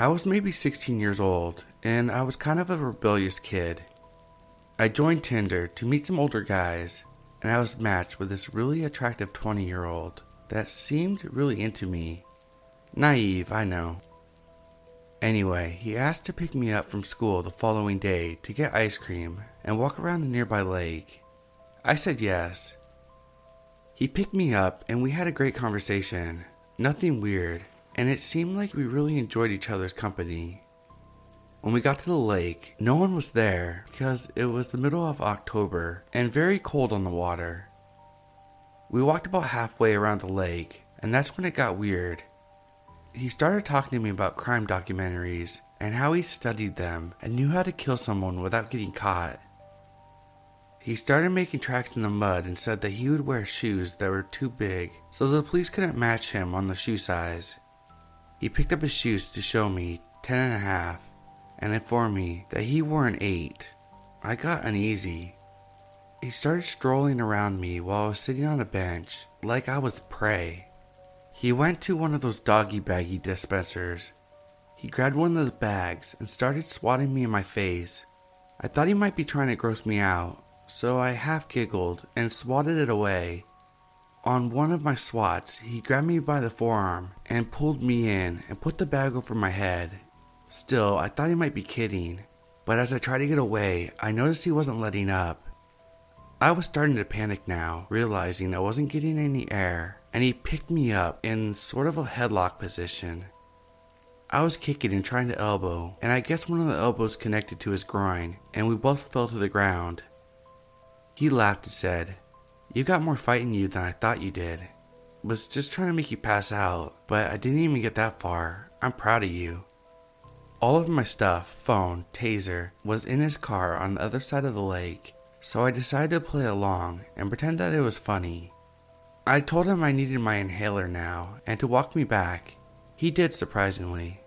I was maybe 16 years old, and I was kind of a rebellious kid. I joined Tinder to meet some older guys, and I was matched with this really attractive 20 year old that seemed really into me. Naive, I know. Anyway, he asked to pick me up from school the following day to get ice cream and walk around a nearby lake. I said yes. He picked me up and we had a great conversation. Nothing weird, and it seemed like we really enjoyed each other's company. When we got to the lake, no one was there because it was the middle of October and very cold on the water. We walked about halfway around the lake, and that's when it got weird. He started talking to me about crime documentaries and how he studied them and knew how to kill someone without getting caught. He started making tracks in the mud and said that he would wear shoes that were too big so the police couldn't match him on the shoe size. He picked up his shoes to show me ten and a half and informed me that he wore an 8. I got uneasy. He started strolling around me while I was sitting on a bench like I was prey. He went to one of those doggy baggy dispensers. He grabbed one of the bags and started swatting me in my face. I thought he might be trying to gross me out, so I half giggled and swatted it away. On one of my swats, he grabbed me by the forearm and pulled me in and put the bag over my head. Still, I thought he might be kidding, but as I tried to get away, I noticed he wasn't letting up. I was starting to panic now, realizing I wasn't getting any air, and he picked me up in sort of a headlock position. I was kicking and trying to elbow, and I guess one of the elbows connected to his groin, and we both fell to the ground. He laughed and said, You got more fight in you than I thought you did. Was just trying to make you pass out, but I didn't even get that far. I'm proud of you. All of my stuff, phone, taser, was in his car on the other side of the lake, so I decided to play along and pretend that it was funny. I told him I needed my inhaler now and to walk me back. He did surprisingly.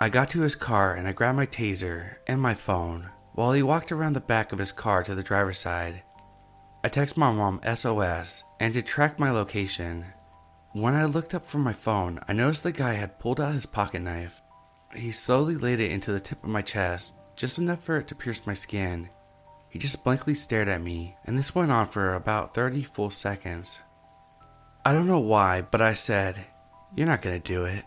I got to his car and I grabbed my taser and my phone while he walked around the back of his car to the driver's side. I texted my mom SOS and to track my location. When I looked up from my phone, I noticed the guy had pulled out his pocket knife. He slowly laid it into the tip of my chest, just enough for it to pierce my skin. He just blankly stared at me, and this went on for about 30 full seconds. I don't know why, but I said, You're not gonna do it.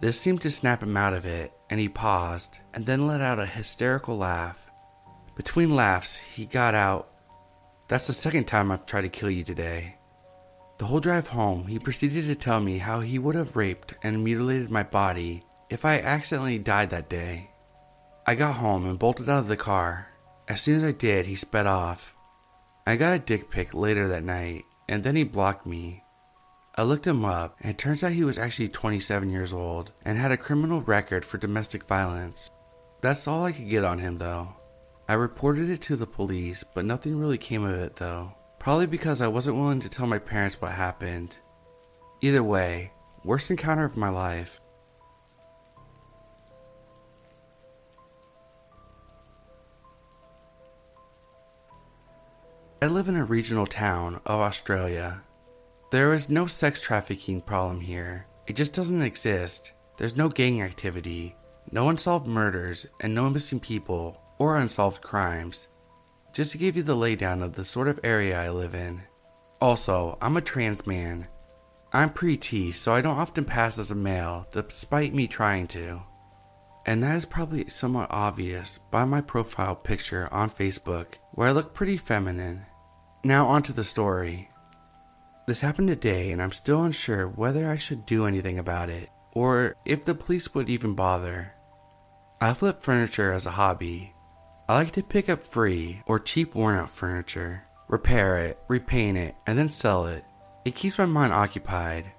This seemed to snap him out of it, and he paused and then let out a hysterical laugh. Between laughs, he got out, That's the second time I've tried to kill you today. The whole drive home, he proceeded to tell me how he would have raped and mutilated my body if I accidentally died that day. I got home and bolted out of the car. As soon as I did, he sped off. I got a dick pic later that night, and then he blocked me. I looked him up, and it turns out he was actually 27 years old and had a criminal record for domestic violence. That's all I could get on him, though. I reported it to the police, but nothing really came of it though. Probably because I wasn't willing to tell my parents what happened. Either way, worst encounter of my life. I live in a regional town of Australia. There is no sex trafficking problem here. It just doesn't exist. There's no gang activity, no unsolved murders, and no missing people or unsolved crimes. Just to give you the laydown of the sort of area I live in. Also, I'm a trans man. I'm pre-T, so I don't often pass as a male, despite me trying to. And that is probably somewhat obvious by my profile picture on Facebook, where I look pretty feminine. Now, onto the story. This happened today, and I'm still unsure whether I should do anything about it, or if the police would even bother. I flip furniture as a hobby, I like to pick up free or cheap worn out furniture, repair it, repaint it, and then sell it. It keeps my mind occupied.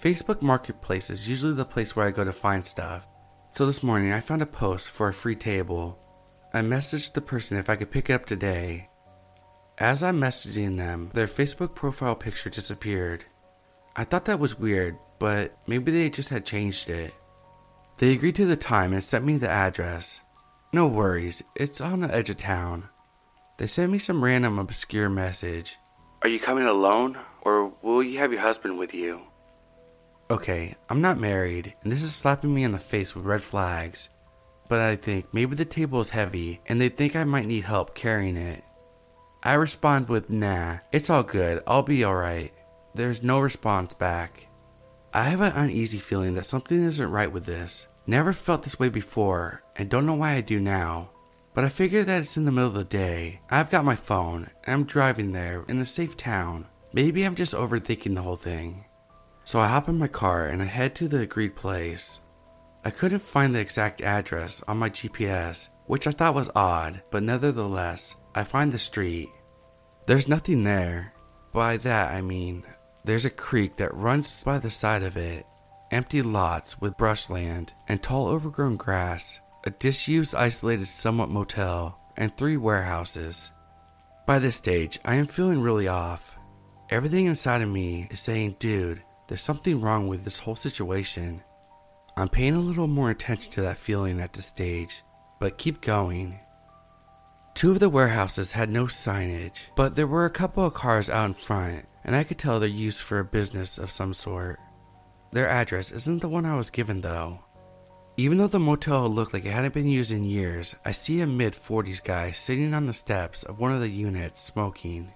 Facebook Marketplace is usually the place where I go to find stuff. So this morning I found a post for a free table. I messaged the person if I could pick it up today. As I'm messaging them, their Facebook profile picture disappeared. I thought that was weird, but maybe they just had changed it. They agreed to the time and sent me the address. No worries, it's on the edge of town. They sent me some random obscure message. Are you coming alone, or will you have your husband with you? Okay, I'm not married, and this is slapping me in the face with red flags. But I think maybe the table is heavy and they think I might need help carrying it. I respond with, nah, it's all good, I'll be alright. There's no response back. I have an uneasy feeling that something isn't right with this. Never felt this way before, and don't know why I do now. But I figure that it's in the middle of the day. I've got my phone, and I'm driving there in a safe town. Maybe I'm just overthinking the whole thing. So I hop in my car and I head to the agreed place. I couldn't find the exact address on my GPS, which I thought was odd, but nevertheless, I find the street. There's nothing there. By that I mean, there's a creek that runs by the side of it, empty lots with brushland and tall overgrown grass, a disused, isolated, somewhat motel, and three warehouses. By this stage, I am feeling really off. Everything inside of me is saying, dude, there's something wrong with this whole situation. I'm paying a little more attention to that feeling at this stage, but keep going. Two of the warehouses had no signage, but there were a couple of cars out in front, and I could tell they're used for a business of some sort. Their address isn't the one I was given though. Even though the motel looked like it hadn't been used in years, I see a mid 40s guy sitting on the steps of one of the units smoking.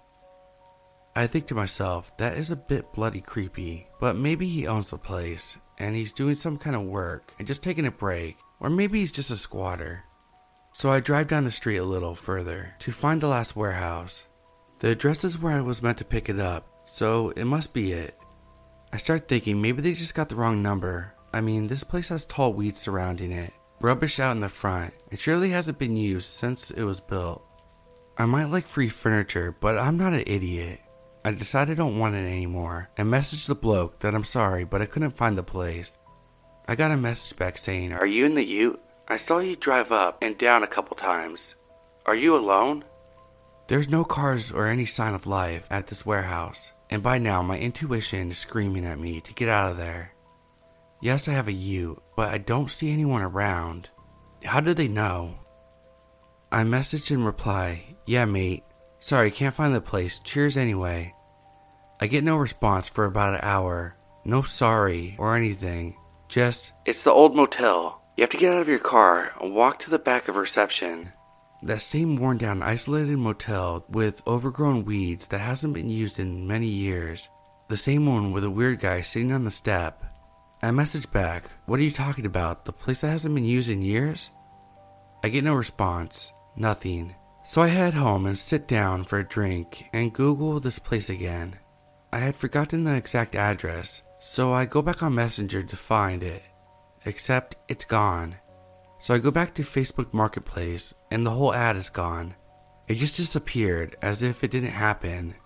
I think to myself, that is a bit bloody creepy, but maybe he owns the place and he's doing some kind of work and just taking a break, or maybe he's just a squatter. So I drive down the street a little further to find the last warehouse. The address is where I was meant to pick it up, so it must be it. I start thinking maybe they just got the wrong number. I mean, this place has tall weeds surrounding it, rubbish out in the front. It surely hasn't been used since it was built. I might like free furniture, but I'm not an idiot. I decide I don't want it anymore and message the bloke that I'm sorry, but I couldn't find the place. I got a message back saying, Are you in the ute? I saw you drive up and down a couple times. Are you alone? There's no cars or any sign of life at this warehouse, and by now my intuition is screaming at me to get out of there. Yes, I have a ute, but I don't see anyone around. How did they know? I messaged in reply, Yeah, mate. Sorry, can't find the place. Cheers anyway. I get no response for about an hour. No sorry or anything. Just, It's the old motel. You have to get out of your car and walk to the back of reception. That same worn down, isolated motel with overgrown weeds that hasn't been used in many years. The same one with a weird guy sitting on the step. I message back, What are you talking about? The place that hasn't been used in years? I get no response. Nothing. So I head home and sit down for a drink and Google this place again. I had forgotten the exact address, so I go back on Messenger to find it except it's gone. So I go back to Facebook Marketplace and the whole ad is gone. It just disappeared as if it didn't happen.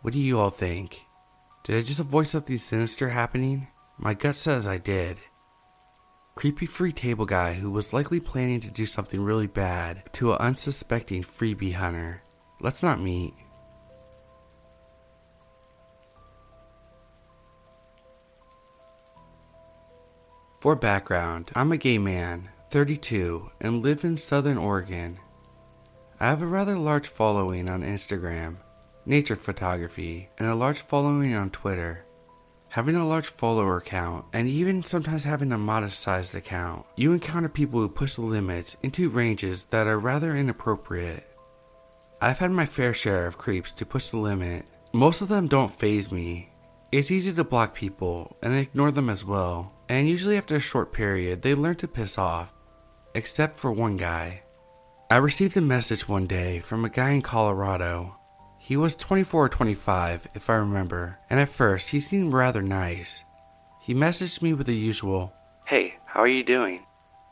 What do you all think? Did I just voice avoid something sinister happening? My gut says I did. Creepy free table guy who was likely planning to do something really bad to an unsuspecting freebie hunter. Let's not meet. For background, I'm a gay man, 32, and live in Southern Oregon. I have a rather large following on Instagram, nature photography, and a large following on Twitter. Having a large follower count, and even sometimes having a modest sized account, you encounter people who push the limits into ranges that are rather inappropriate. I've had my fair share of creeps to push the limit. Most of them don't phase me. It's easy to block people and ignore them as well, and usually after a short period, they learn to piss off. Except for one guy. I received a message one day from a guy in Colorado. He was 24 or 25, if I remember, and at first he seemed rather nice. He messaged me with the usual, Hey, how are you doing?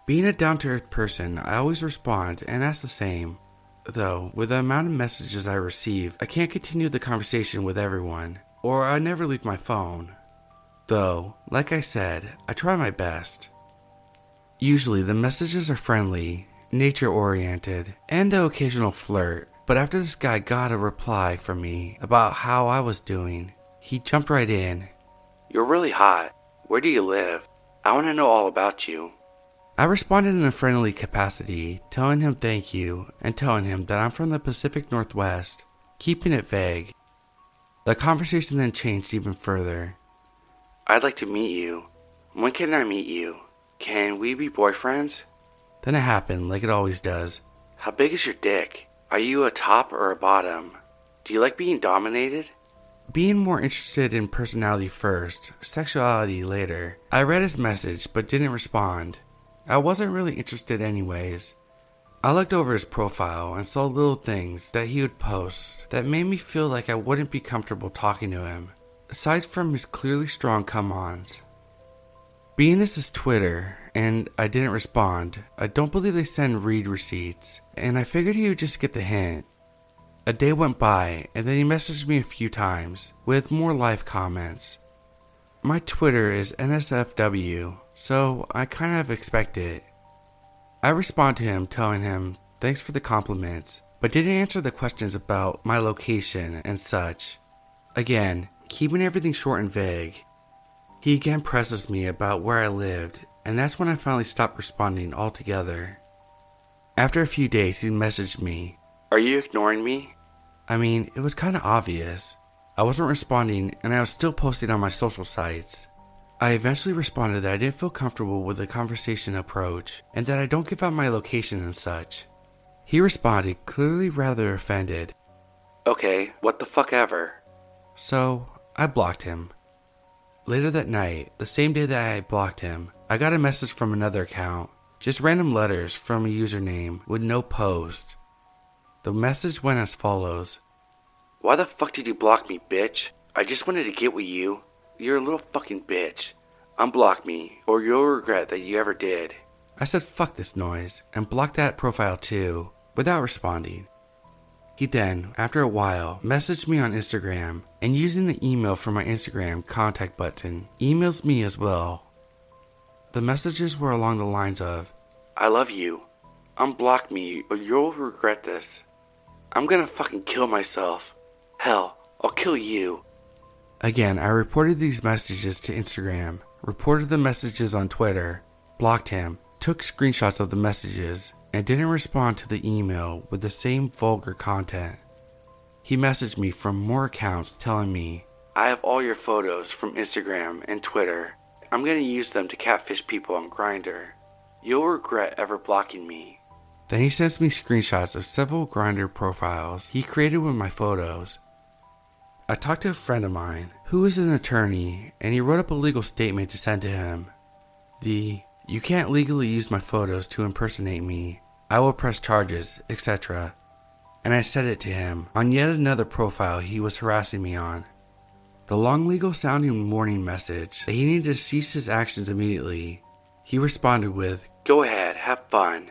Being a down to earth person, I always respond and ask the same. Though, with the amount of messages I receive, I can't continue the conversation with everyone, or I never leave my phone. Though, like I said, I try my best. Usually the messages are friendly, nature oriented, and the occasional flirt, but after this guy got a reply from me about how I was doing, he jumped right in. You're really hot. Where do you live? I want to know all about you. I responded in a friendly capacity, telling him thank you and telling him that I'm from the Pacific Northwest, keeping it vague. The conversation then changed even further. I'd like to meet you. When can I meet you? Can we be boyfriends? Then it happened, like it always does. How big is your dick? Are you a top or a bottom? Do you like being dominated? Being more interested in personality first, sexuality later, I read his message but didn't respond. I wasn't really interested, anyways. I looked over his profile and saw little things that he would post that made me feel like I wouldn't be comfortable talking to him, aside from his clearly strong come ons. Being this is Twitter and I didn't respond, I don't believe they send read receipts, and I figured he would just get the hint. A day went by, and then he messaged me a few times with more live comments. My Twitter is NSFW, so I kind of expect it. I respond to him telling him thanks for the compliments, but didn't answer the questions about my location and such. Again, keeping everything short and vague. He again presses me about where I lived, and that's when I finally stopped responding altogether. After a few days, he messaged me Are you ignoring me? I mean, it was kind of obvious. I wasn't responding, and I was still posting on my social sites. I eventually responded that I didn't feel comfortable with the conversation approach and that I don't give out my location and such. He responded, clearly rather offended. Okay, what the fuck ever. So, I blocked him. Later that night, the same day that I blocked him, I got a message from another account. Just random letters from a username with no post. The message went as follows Why the fuck did you block me, bitch? I just wanted to get with you. You're a little fucking bitch. Unblock me, or you'll regret that you ever did. I said fuck this noise and blocked that profile too, without responding. He then, after a while, messaged me on Instagram and using the email from my Instagram contact button, emails me as well. The messages were along the lines of I love you. Unblock me or you'll regret this. I'm gonna fucking kill myself. Hell, I'll kill you. Again, I reported these messages to Instagram, reported the messages on Twitter, blocked him, took screenshots of the messages, and didn't respond to the email with the same vulgar content. He messaged me from more accounts telling me, I have all your photos from Instagram and Twitter. I'm going to use them to catfish people on Grindr. You'll regret ever blocking me. Then he sends me screenshots of several Grindr profiles he created with my photos I talked to a friend of mine who is an attorney and he wrote up a legal statement to send to him. The you can't legally use my photos to impersonate me. I will press charges, etc. And I said it to him on yet another profile he was harassing me on. The long legal sounding warning message that he needed to cease his actions immediately. He responded with, Go ahead, have fun.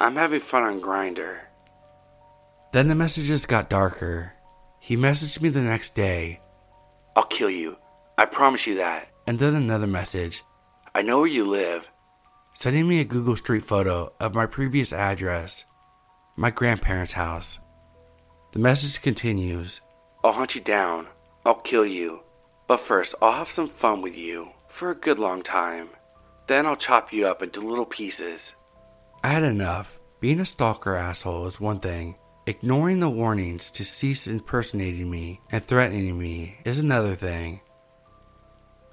I'm having fun on Grindr. Then the messages got darker he messaged me the next day. I'll kill you. I promise you that. And then another message. I know where you live. Sending me a Google Street photo of my previous address, my grandparents' house. The message continues I'll hunt you down. I'll kill you. But first, I'll have some fun with you for a good long time. Then I'll chop you up into little pieces. I had enough. Being a stalker asshole is one thing, Ignoring the warnings to cease impersonating me and threatening me is another thing.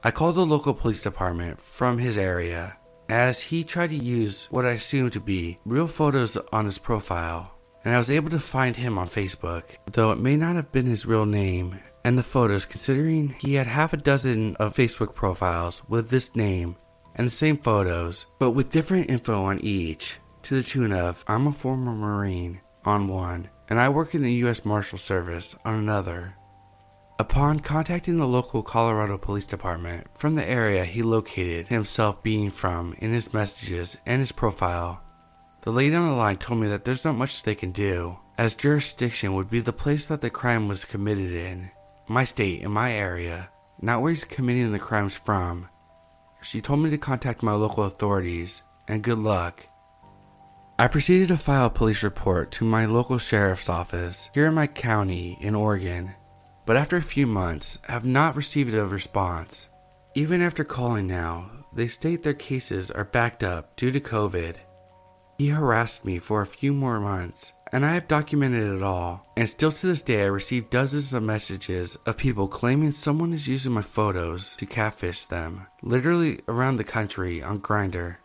I called the local police department from his area as he tried to use what I assumed to be real photos on his profile, and I was able to find him on Facebook, though it may not have been his real name and the photos considering he had half a dozen of Facebook profiles with this name and the same photos, but with different info on each, to the tune of I'm a former Marine on one, and I work in the U.S. Marshal Service on another. Upon contacting the local Colorado Police Department from the area he located himself being from in his messages and his profile, the lady on the line told me that there's not much they can do, as jurisdiction would be the place that the crime was committed in, my state and my area, not where he's committing the crimes from. She told me to contact my local authorities, and good luck. I proceeded to file a police report to my local sheriff's office here in my county in Oregon, but after a few months have not received a response. Even after calling now, they state their cases are backed up due to COVID. He harassed me for a few more months and I have documented it all. And still to this day, I receive dozens of messages of people claiming someone is using my photos to catfish them, literally around the country on Grindr.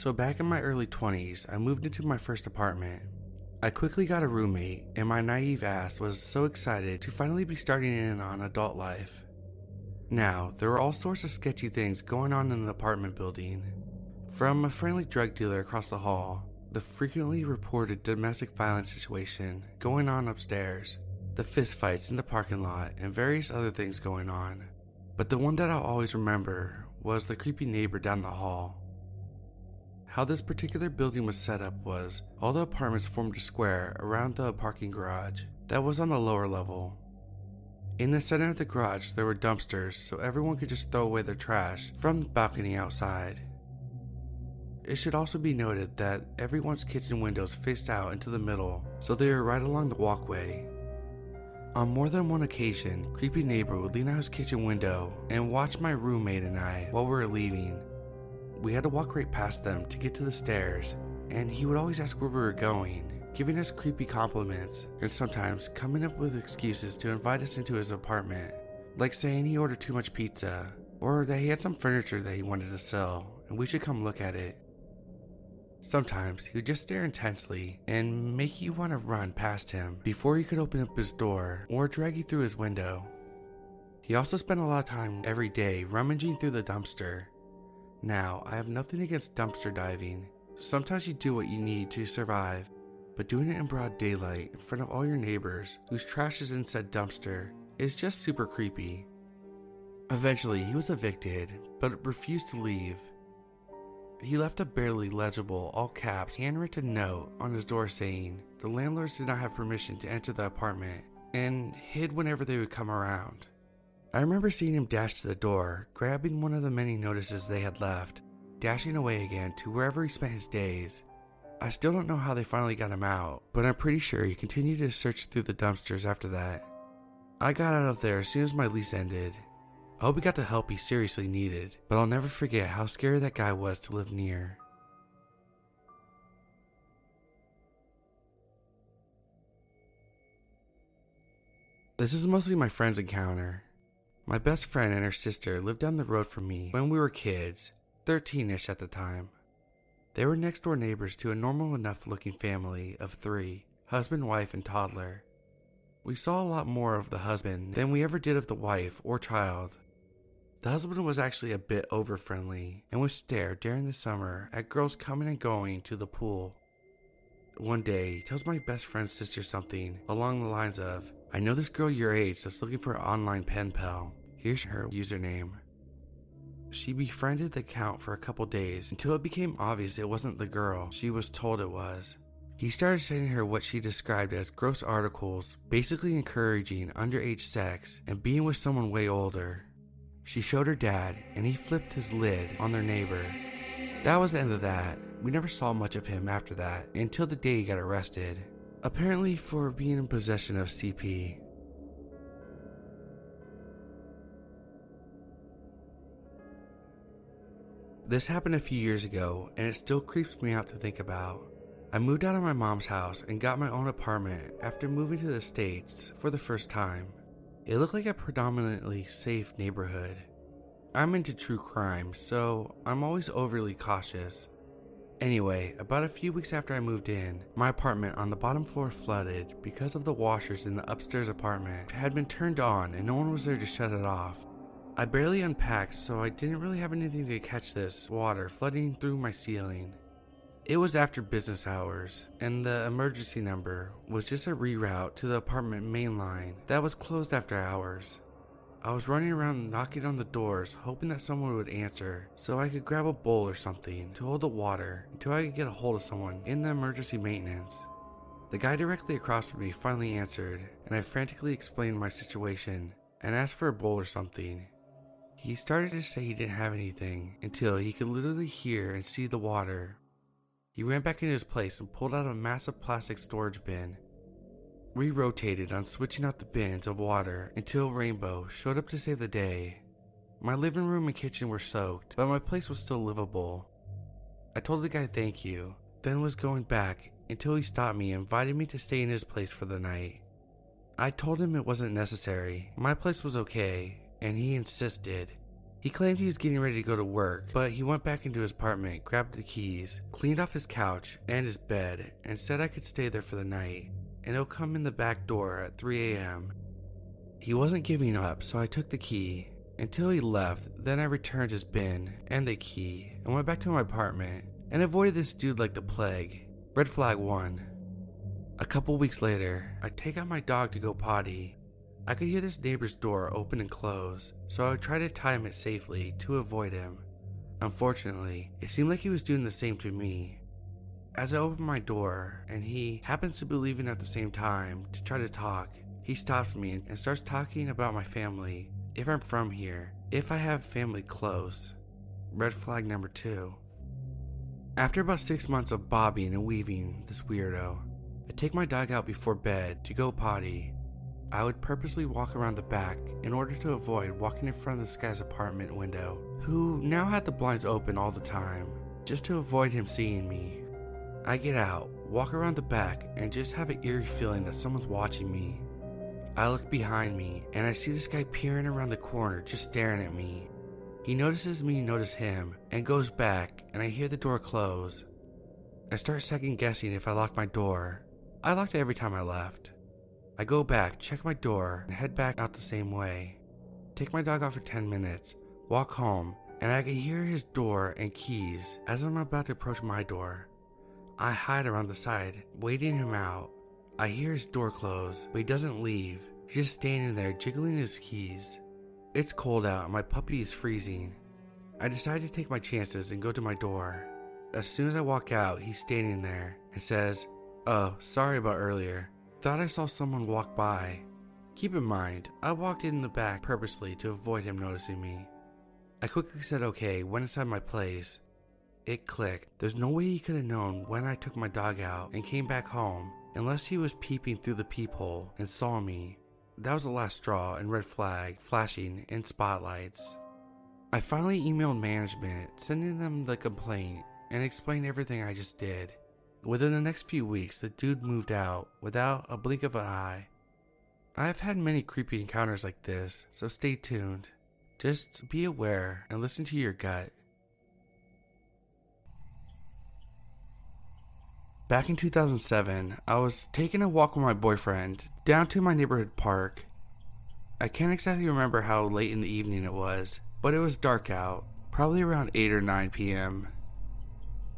So, back in my early 20s, I moved into my first apartment. I quickly got a roommate, and my naive ass was so excited to finally be starting in on adult life. Now, there were all sorts of sketchy things going on in the apartment building. From a friendly drug dealer across the hall, the frequently reported domestic violence situation going on upstairs, the fistfights in the parking lot, and various other things going on. But the one that I'll always remember was the creepy neighbor down the hall. How this particular building was set up was all the apartments formed a square around the parking garage that was on the lower level. In the center of the garage, there were dumpsters so everyone could just throw away their trash from the balcony outside. It should also be noted that everyone's kitchen windows faced out into the middle, so they were right along the walkway. On more than one occasion, creepy neighbor would lean out his kitchen window and watch my roommate and I while we were leaving. We had to walk right past them to get to the stairs, and he would always ask where we were going giving us creepy compliments, and sometimes coming up with excuses to invite us into his apartment, like saying he ordered too much pizza, or that he had some furniture that he wanted to sell and we should come look at it. Sometimes he would just stare intensely and make you want to run past him before he could open up his door or drag you through his window. He also spent a lot of time every day rummaging through the dumpster. Now, I have nothing against dumpster diving. Sometimes you do what you need to survive, but doing it in broad daylight in front of all your neighbors whose trash is in said dumpster is just super creepy. Eventually, he was evicted, but refused to leave. He left a barely legible, all caps, handwritten note on his door saying the landlords did not have permission to enter the apartment and hid whenever they would come around. I remember seeing him dash to the door, grabbing one of the many notices they had left, dashing away again to wherever he spent his days, I still don't know how they finally got him out, but I'm pretty sure he continued to search through the dumpsters after that. I got out of there as soon as my lease ended. I hope he got the help he seriously needed, but I'll never forget how scary that guy was to live near. This is mostly my friend's encounter. My best friend and her sister lived down the road from me when we were kids, 13 ish at the time. They were next door neighbors to a normal enough looking family of three husband, wife, and toddler. We saw a lot more of the husband than we ever did of the wife or child. The husband was actually a bit over friendly and would stare during the summer at girls coming and going to the pool. One day, he tells my best friend's sister something along the lines of, I know this girl your age that's looking for an online pen pal. Here's her username. She befriended the Count for a couple days until it became obvious it wasn't the girl she was told it was. He started sending her what she described as gross articles, basically encouraging underage sex and being with someone way older. She showed her dad, and he flipped his lid on their neighbor. That was the end of that. We never saw much of him after that until the day he got arrested, apparently for being in possession of CP. This happened a few years ago, and it still creeps me out to think about. I moved out of my mom's house and got my own apartment after moving to the States for the first time. It looked like a predominantly safe neighborhood. I'm into true crime, so I'm always overly cautious. Anyway, about a few weeks after I moved in, my apartment on the bottom floor flooded because of the washers in the upstairs apartment had been turned on and no one was there to shut it off. I barely unpacked, so I didn't really have anything to catch this water flooding through my ceiling. It was after business hours, and the emergency number was just a reroute to the apartment main line that was closed after hours. I was running around knocking on the doors, hoping that someone would answer so I could grab a bowl or something to hold the water until I could get a hold of someone in the emergency maintenance. The guy directly across from me finally answered, and I frantically explained my situation and asked for a bowl or something. He started to say he didn't have anything until he could literally hear and see the water. He ran back into his place and pulled out a massive plastic storage bin. We rotated on switching out the bins of water until Rainbow showed up to save the day. My living room and kitchen were soaked, but my place was still livable. I told the guy thank you, then was going back until he stopped me and invited me to stay in his place for the night. I told him it wasn't necessary, my place was okay, and he insisted. He claimed he was getting ready to go to work, but he went back into his apartment, grabbed the keys, cleaned off his couch and his bed, and said I could stay there for the night, and he'll come in the back door at 3 a.m. He wasn't giving up, so I took the key. Until he left, then I returned his bin and the key and went back to my apartment and avoided this dude like the plague. Red flag 1. A couple weeks later, I take out my dog to go potty. I could hear this neighbor's door open and close, so I would try to time it safely to avoid him. Unfortunately, it seemed like he was doing the same to me. As I open my door, and he happens to be leaving at the same time to try to talk, he stops me and starts talking about my family, if I'm from here, if I have family close. Red flag number two. After about six months of bobbing and weaving this weirdo, I take my dog out before bed to go potty. I would purposely walk around the back in order to avoid walking in front of this guy's apartment window, who now had the blinds open all the time, just to avoid him seeing me. I get out, walk around the back, and just have an eerie feeling that someone's watching me. I look behind me and I see this guy peering around the corner, just staring at me. He notices me notice him and goes back, and I hear the door close. I start second guessing if I locked my door. I locked it every time I left. I go back, check my door, and head back out the same way. Take my dog out for 10 minutes, walk home, and I can hear his door and keys as I'm about to approach my door. I hide around the side, waiting him out. I hear his door close, but he doesn't leave. He's just standing there, jiggling his keys. It's cold out and my puppy is freezing. I decide to take my chances and go to my door. As soon as I walk out, he's standing there and says, Oh, sorry about earlier. Thought I saw someone walk by. Keep in mind, I walked in the back purposely to avoid him noticing me. I quickly said okay, went inside my place. It clicked. There's no way he could have known when I took my dog out and came back home unless he was peeping through the peephole and saw me. That was the last straw and red flag flashing in spotlights. I finally emailed management, sending them the complaint and explained everything I just did. Within the next few weeks, the dude moved out without a blink of an eye. I've had many creepy encounters like this, so stay tuned. Just be aware and listen to your gut. Back in 2007, I was taking a walk with my boyfriend down to my neighborhood park. I can't exactly remember how late in the evening it was, but it was dark out, probably around 8 or 9 p.m.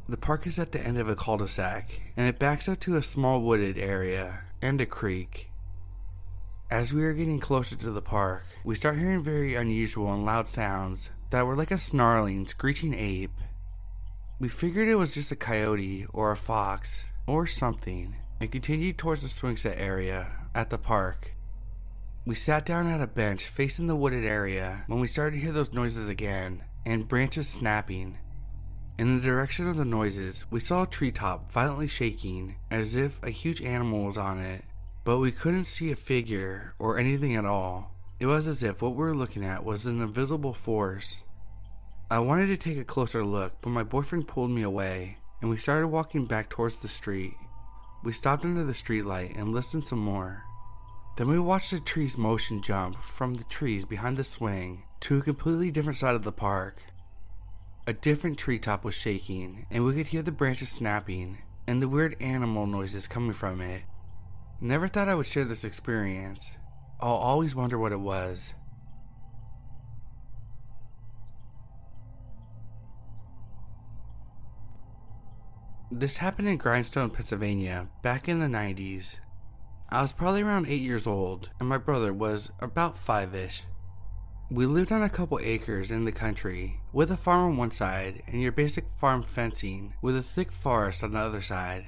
The park is at the end of a cul de sac, and it backs up to a small wooded area and a creek. As we are getting closer to the park, we start hearing very unusual and loud sounds that were like a snarling, screeching ape. We figured it was just a coyote or a fox or something and continued towards the swing set area at the park. We sat down at a bench facing the wooded area when we started to hear those noises again and branches snapping. In the direction of the noises, we saw a treetop violently shaking as if a huge animal was on it, but we couldn't see a figure or anything at all. It was as if what we were looking at was an invisible force I wanted to take a closer look, but my boyfriend pulled me away, and we started walking back towards the street. We stopped under the streetlight and listened some more. Then we watched the trees motion jump from the trees behind the swing to a completely different side of the park. A different treetop was shaking, and we could hear the branches snapping and the weird animal noises coming from it. Never thought I would share this experience. I'll always wonder what it was. This happened in Grindstone, Pennsylvania, back in the 90s. I was probably around 8 years old, and my brother was about 5 ish. We lived on a couple acres in the country, with a farm on one side and your basic farm fencing with a thick forest on the other side.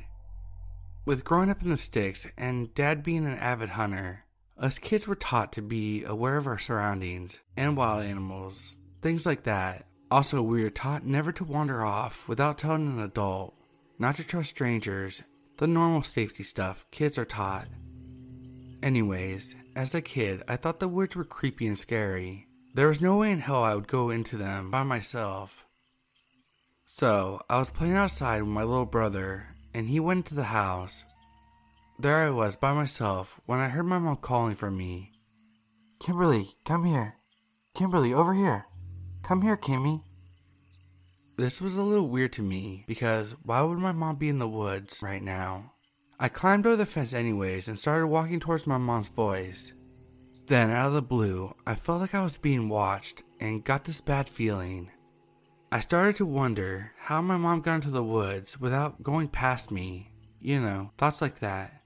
With growing up in the sticks and dad being an avid hunter, us kids were taught to be aware of our surroundings and wild animals, things like that. Also, we were taught never to wander off without telling an adult not to trust strangers, the normal safety stuff kids are taught. Anyways, as a kid, I thought the woods were creepy and scary. There was no way in hell I would go into them by myself. So, I was playing outside with my little brother, and he went into the house. There I was by myself when I heard my mom calling for me. Kimberly, come here. Kimberly, over here. Come here, Kimmy. This was a little weird to me because why would my mom be in the woods right now? I climbed over the fence anyways and started walking towards my mom's voice. Then, out of the blue, I felt like I was being watched and got this bad feeling. I started to wonder how my mom got into the woods without going past me. You know, thoughts like that.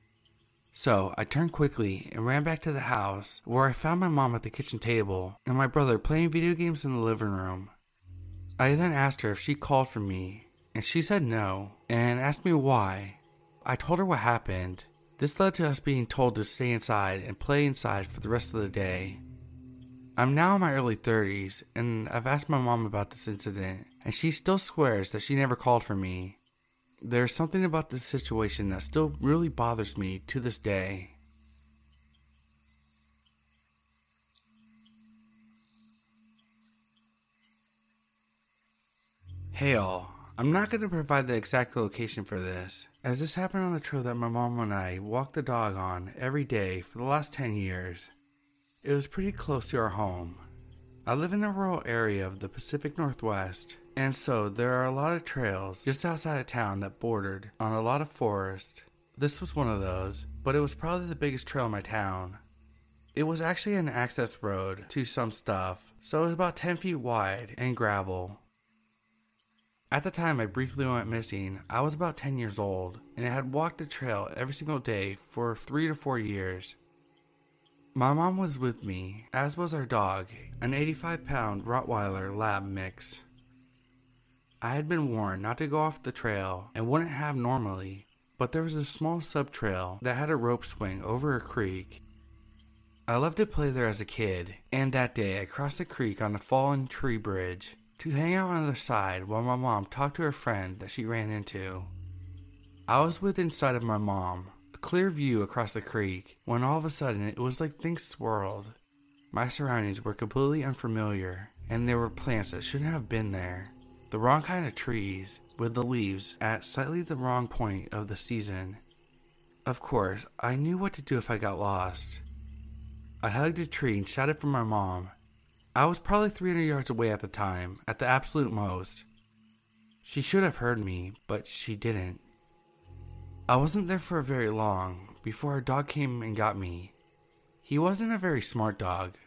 So I turned quickly and ran back to the house where I found my mom at the kitchen table and my brother playing video games in the living room. I then asked her if she called for me, and she said no and asked me why. I told her what happened. This led to us being told to stay inside and play inside for the rest of the day. I'm now in my early 30s, and I've asked my mom about this incident, and she still swears that she never called for me. There's something about this situation that still really bothers me to this day. Hey all, I'm not going to provide the exact location for this, as this happened on the trail that my mom and I walked the dog on every day for the last 10 years. It was pretty close to our home. I live in a rural area of the Pacific Northwest, and so there are a lot of trails just outside of town that bordered on a lot of forest. This was one of those, but it was probably the biggest trail in my town. It was actually an access road to some stuff, so it was about 10 feet wide and gravel. At the time I briefly went missing, I was about 10 years old, and I had walked the trail every single day for 3 to 4 years. My mom was with me, as was our dog, an 85 pound Rottweiler Lab mix. I had been warned not to go off the trail and wouldn't have normally, but there was a small sub trail that had a rope swing over a creek. I loved to play there as a kid, and that day I crossed the creek on a fallen tree bridge to hang out on the side while my mom talked to her friend that she ran into. I was within sight of my mom, a clear view across the creek, when all of a sudden it was like things swirled. My surroundings were completely unfamiliar, and there were plants that shouldn't have been there. The wrong kind of trees, with the leaves at slightly the wrong point of the season. Of course, I knew what to do if I got lost. I hugged a tree and shouted for my mom. I was probably 300 yards away at the time, at the absolute most. She should have heard me, but she didn't. I wasn't there for very long before a dog came and got me. He wasn't a very smart dog.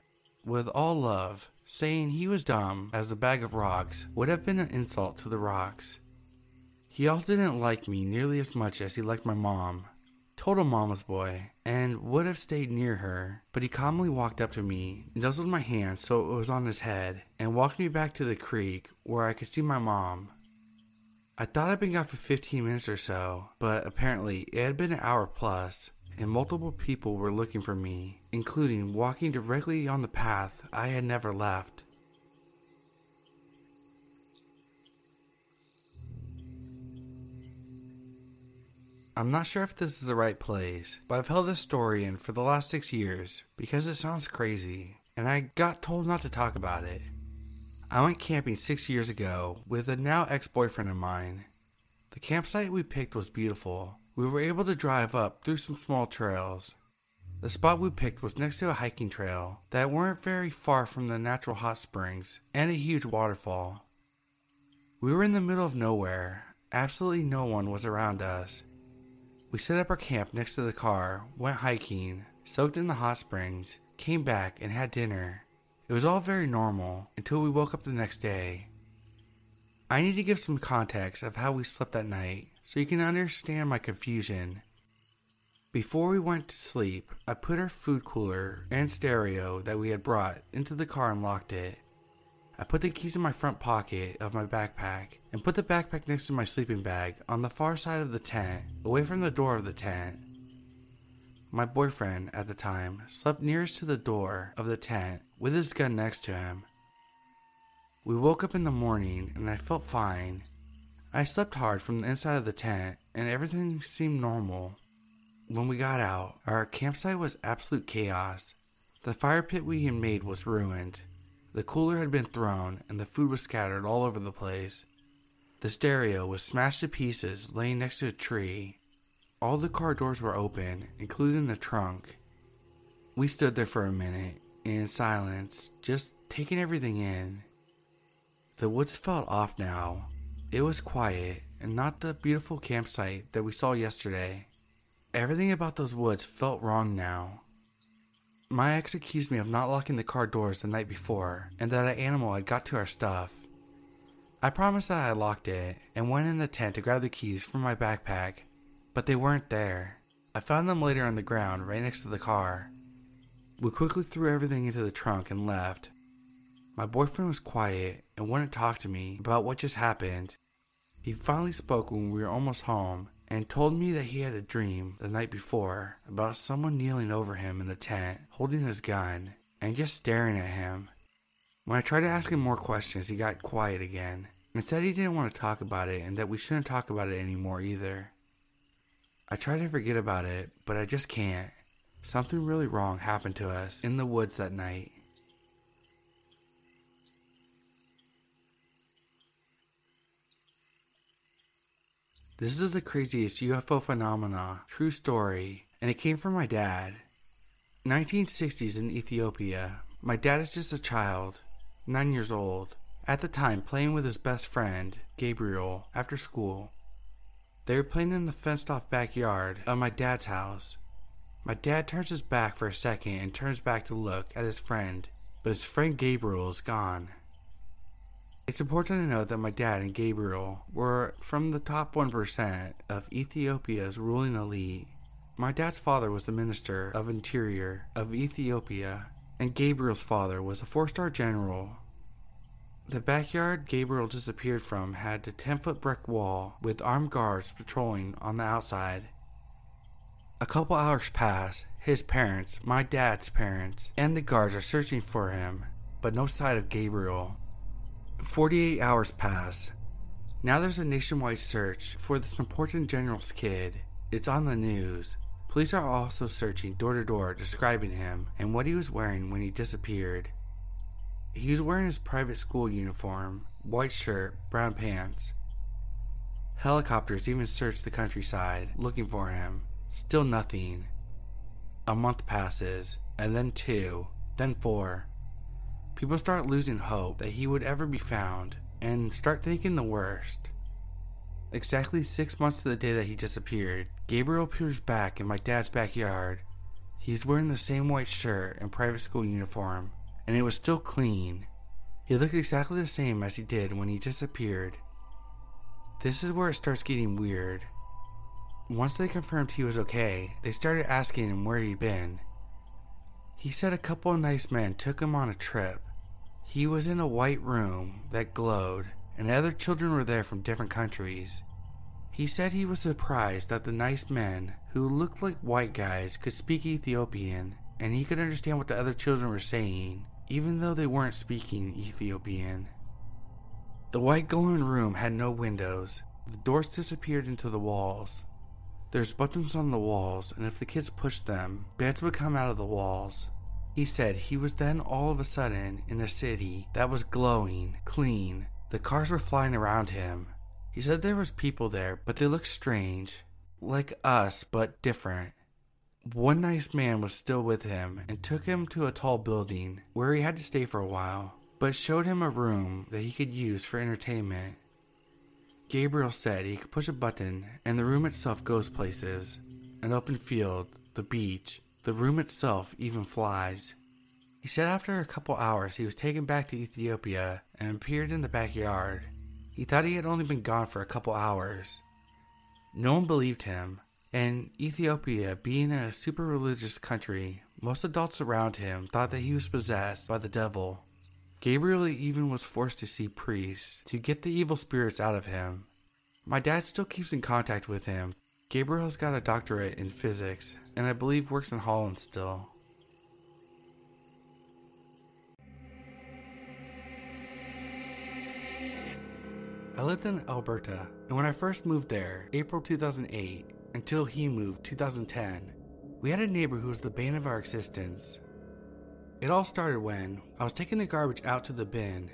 With all love, saying he was dumb as a bag of rocks would have been an insult to the rocks. He also didn't like me nearly as much as he liked my mom. Total mama's boy, and would have stayed near her, but he calmly walked up to me, nuzzled my hand so it was on his head, and walked me back to the creek where I could see my mom. I thought I'd been gone for 15 minutes or so, but apparently it had been an hour plus, and multiple people were looking for me, including walking directly on the path I had never left. I'm not sure if this is the right place, but I've held this story in for the last six years because it sounds crazy, and I got told not to talk about it. I went camping six years ago with a now ex boyfriend of mine. The campsite we picked was beautiful. We were able to drive up through some small trails. The spot we picked was next to a hiking trail that weren't very far from the natural hot springs and a huge waterfall. We were in the middle of nowhere. Absolutely no one was around us. We set up our camp next to the car, went hiking, soaked in the hot springs, came back, and had dinner. It was all very normal until we woke up the next day. I need to give some context of how we slept that night so you can understand my confusion. Before we went to sleep, I put our food cooler and stereo that we had brought into the car and locked it. I put the keys in my front pocket of my backpack and put the backpack next to my sleeping bag on the far side of the tent, away from the door of the tent. My boyfriend at the time slept nearest to the door of the tent with his gun next to him. We woke up in the morning and I felt fine. I slept hard from the inside of the tent and everything seemed normal. When we got out, our campsite was absolute chaos. The fire pit we had made was ruined. The cooler had been thrown and the food was scattered all over the place. The stereo was smashed to pieces laying next to a tree. All the car doors were open, including the trunk. We stood there for a minute in silence, just taking everything in. The woods felt off now. It was quiet and not the beautiful campsite that we saw yesterday. Everything about those woods felt wrong now. My ex accused me of not locking the car doors the night before and that an animal had got to our stuff. I promised that I locked it and went in the tent to grab the keys from my backpack, but they weren't there. I found them later on the ground right next to the car. We quickly threw everything into the trunk and left. My boyfriend was quiet and wouldn't talk to me about what just happened. He finally spoke when we were almost home and told me that he had a dream the night before about someone kneeling over him in the tent, holding his gun, and just staring at him. When I tried to ask him more questions, he got quiet again and said he didn't want to talk about it and that we shouldn't talk about it anymore either. I try to forget about it, but I just can't. Something really wrong happened to us in the woods that night. This is the craziest UFO phenomena, true story, and it came from my dad. 1960s in Ethiopia. My dad is just a child, 9 years old, at the time playing with his best friend, Gabriel, after school. They were playing in the fenced off backyard of my dad's house. My dad turns his back for a second and turns back to look at his friend, but his friend Gabriel is gone. It's important to note that my dad and Gabriel were from the top 1% of Ethiopia's ruling elite. My dad's father was the Minister of Interior of Ethiopia, and Gabriel's father was a four star general. The backyard Gabriel disappeared from had a 10 foot brick wall with armed guards patrolling on the outside. A couple hours pass. His parents, my dad's parents, and the guards are searching for him, but no sight of Gabriel. 48 hours pass. Now there's a nationwide search for this important general's kid. It's on the news. Police are also searching door to door, describing him and what he was wearing when he disappeared. He was wearing his private school uniform, white shirt, brown pants. Helicopters even searched the countryside, looking for him. Still nothing. A month passes, and then two, then four. People start losing hope that he would ever be found and start thinking the worst. Exactly six months to the day that he disappeared, Gabriel appears back in my dad's backyard. He is wearing the same white shirt and private school uniform, and it was still clean. He looked exactly the same as he did when he disappeared. This is where it starts getting weird. Once they confirmed he was okay, they started asking him where he'd been. He said a couple of nice men took him on a trip. He was in a white room that glowed, and other children were there from different countries. He said he was surprised that the nice men, who looked like white guys, could speak Ethiopian, and he could understand what the other children were saying, even though they weren't speaking Ethiopian. The white glowing room had no windows. The doors disappeared into the walls. There's buttons on the walls, and if the kids pushed them, beds would come out of the walls. He said he was then all of a sudden in a city that was glowing, clean. The cars were flying around him. He said there was people there, but they looked strange, like us but different. One nice man was still with him and took him to a tall building where he had to stay for a while, but showed him a room that he could use for entertainment. Gabriel said he could push a button and the room itself goes places an open field, the beach, the room itself even flies. He said after a couple hours he was taken back to Ethiopia and appeared in the backyard. He thought he had only been gone for a couple hours. No one believed him, and Ethiopia being a super religious country, most adults around him thought that he was possessed by the devil. Gabriel even was forced to see priests to get the evil spirits out of him. My dad still keeps in contact with him. Gabriel's got a doctorate in physics and I believe works in Holland still. I lived in Alberta, and when I first moved there, April 2008, until he moved 2010, we had a neighbor who was the bane of our existence. It all started when I was taking the garbage out to the bin.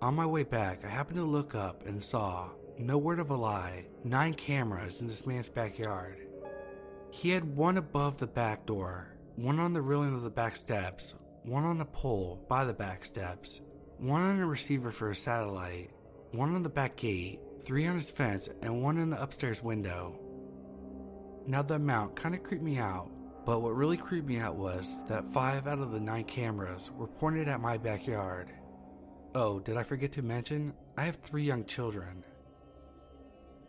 On my way back, I happened to look up and saw, no word of a lie, nine cameras in this man's backyard. He had one above the back door, one on the railing of the back steps, one on a pole by the back steps, one on a receiver for a satellite, one on the back gate, three on his fence, and one in the upstairs window. Now, the amount kind of creeped me out, but what really creeped me out was that five out of the nine cameras were pointed at my backyard. Oh, did I forget to mention? I have three young children.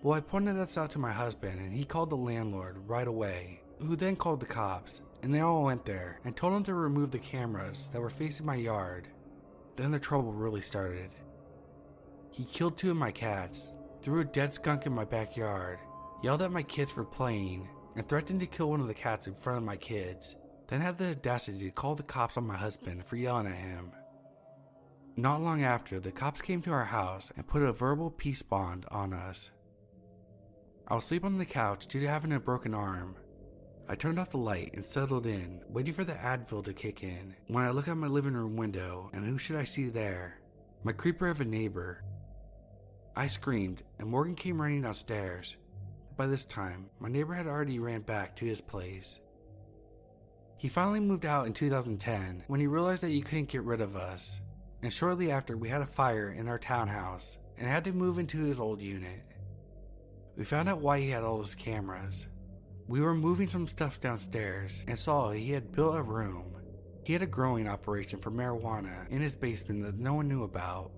Well, I pointed this out to my husband, and he called the landlord right away, who then called the cops, and they all went there and told him to remove the cameras that were facing my yard. Then the trouble really started. He killed two of my cats, threw a dead skunk in my backyard, yelled at my kids for playing, and threatened to kill one of the cats in front of my kids, then had the audacity to call the cops on my husband for yelling at him. Not long after, the cops came to our house and put a verbal peace bond on us. I was asleep on the couch due to having a broken arm. I turned off the light and settled in, waiting for the Advil to kick in. When I look out my living room window, and who should I see there? My creeper of a neighbor. I screamed, and Morgan came running downstairs. By this time, my neighbor had already ran back to his place. He finally moved out in 2010 when he realized that you couldn't get rid of us, and shortly after, we had a fire in our townhouse and had to move into his old unit. We found out why he had all those cameras. We were moving some stuff downstairs and saw he had built a room. He had a growing operation for marijuana in his basement that no one knew about.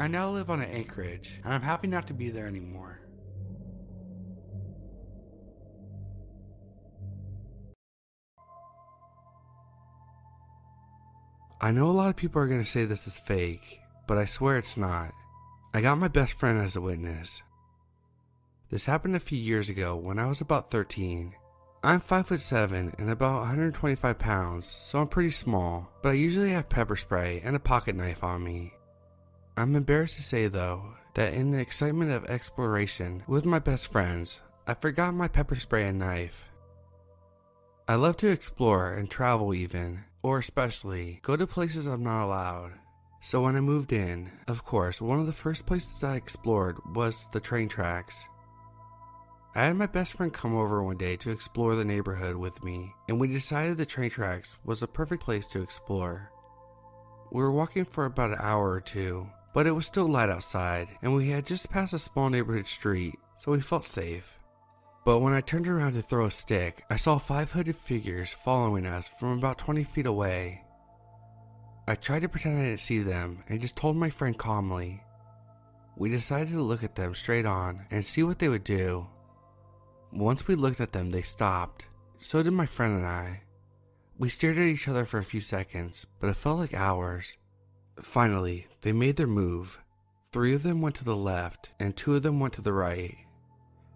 I now live on an acreage, and I'm happy not to be there anymore. I know a lot of people are going to say this is fake, but I swear it's not. I got my best friend as a witness. This happened a few years ago when I was about 13. I'm 5 foot 7 and about 125 pounds, so I'm pretty small, but I usually have pepper spray and a pocket knife on me. I'm embarrassed to say though that in the excitement of exploration with my best friends, I forgot my pepper spray and knife. I love to explore and travel even, or especially go to places I'm not allowed. So when I moved in, of course, one of the first places I explored was the train tracks. I had my best friend come over one day to explore the neighborhood with me, and we decided the train tracks was a perfect place to explore. We were walking for about an hour or two, but it was still light outside, and we had just passed a small neighborhood street, so we felt safe. But when I turned around to throw a stick, I saw five hooded figures following us from about 20 feet away. I tried to pretend I didn't see them and just told my friend calmly. We decided to look at them straight on and see what they would do. Once we looked at them, they stopped. So did my friend and I. We stared at each other for a few seconds, but it felt like hours. Finally, they made their move. Three of them went to the left, and two of them went to the right.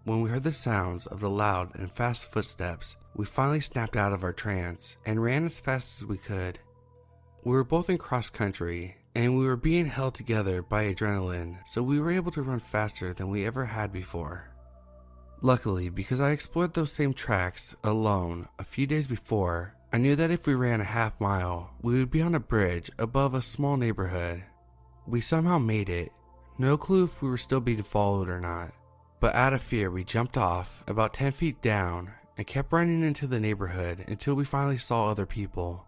When we heard the sounds of the loud and fast footsteps, we finally snapped out of our trance and ran as fast as we could. We were both in cross country, and we were being held together by adrenaline, so we were able to run faster than we ever had before. Luckily, because I explored those same tracks alone a few days before, I knew that if we ran a half mile, we would be on a bridge above a small neighborhood. We somehow made it. No clue if we were still being followed or not but out of fear, we jumped off about 10 feet down and kept running into the neighborhood until we finally saw other people.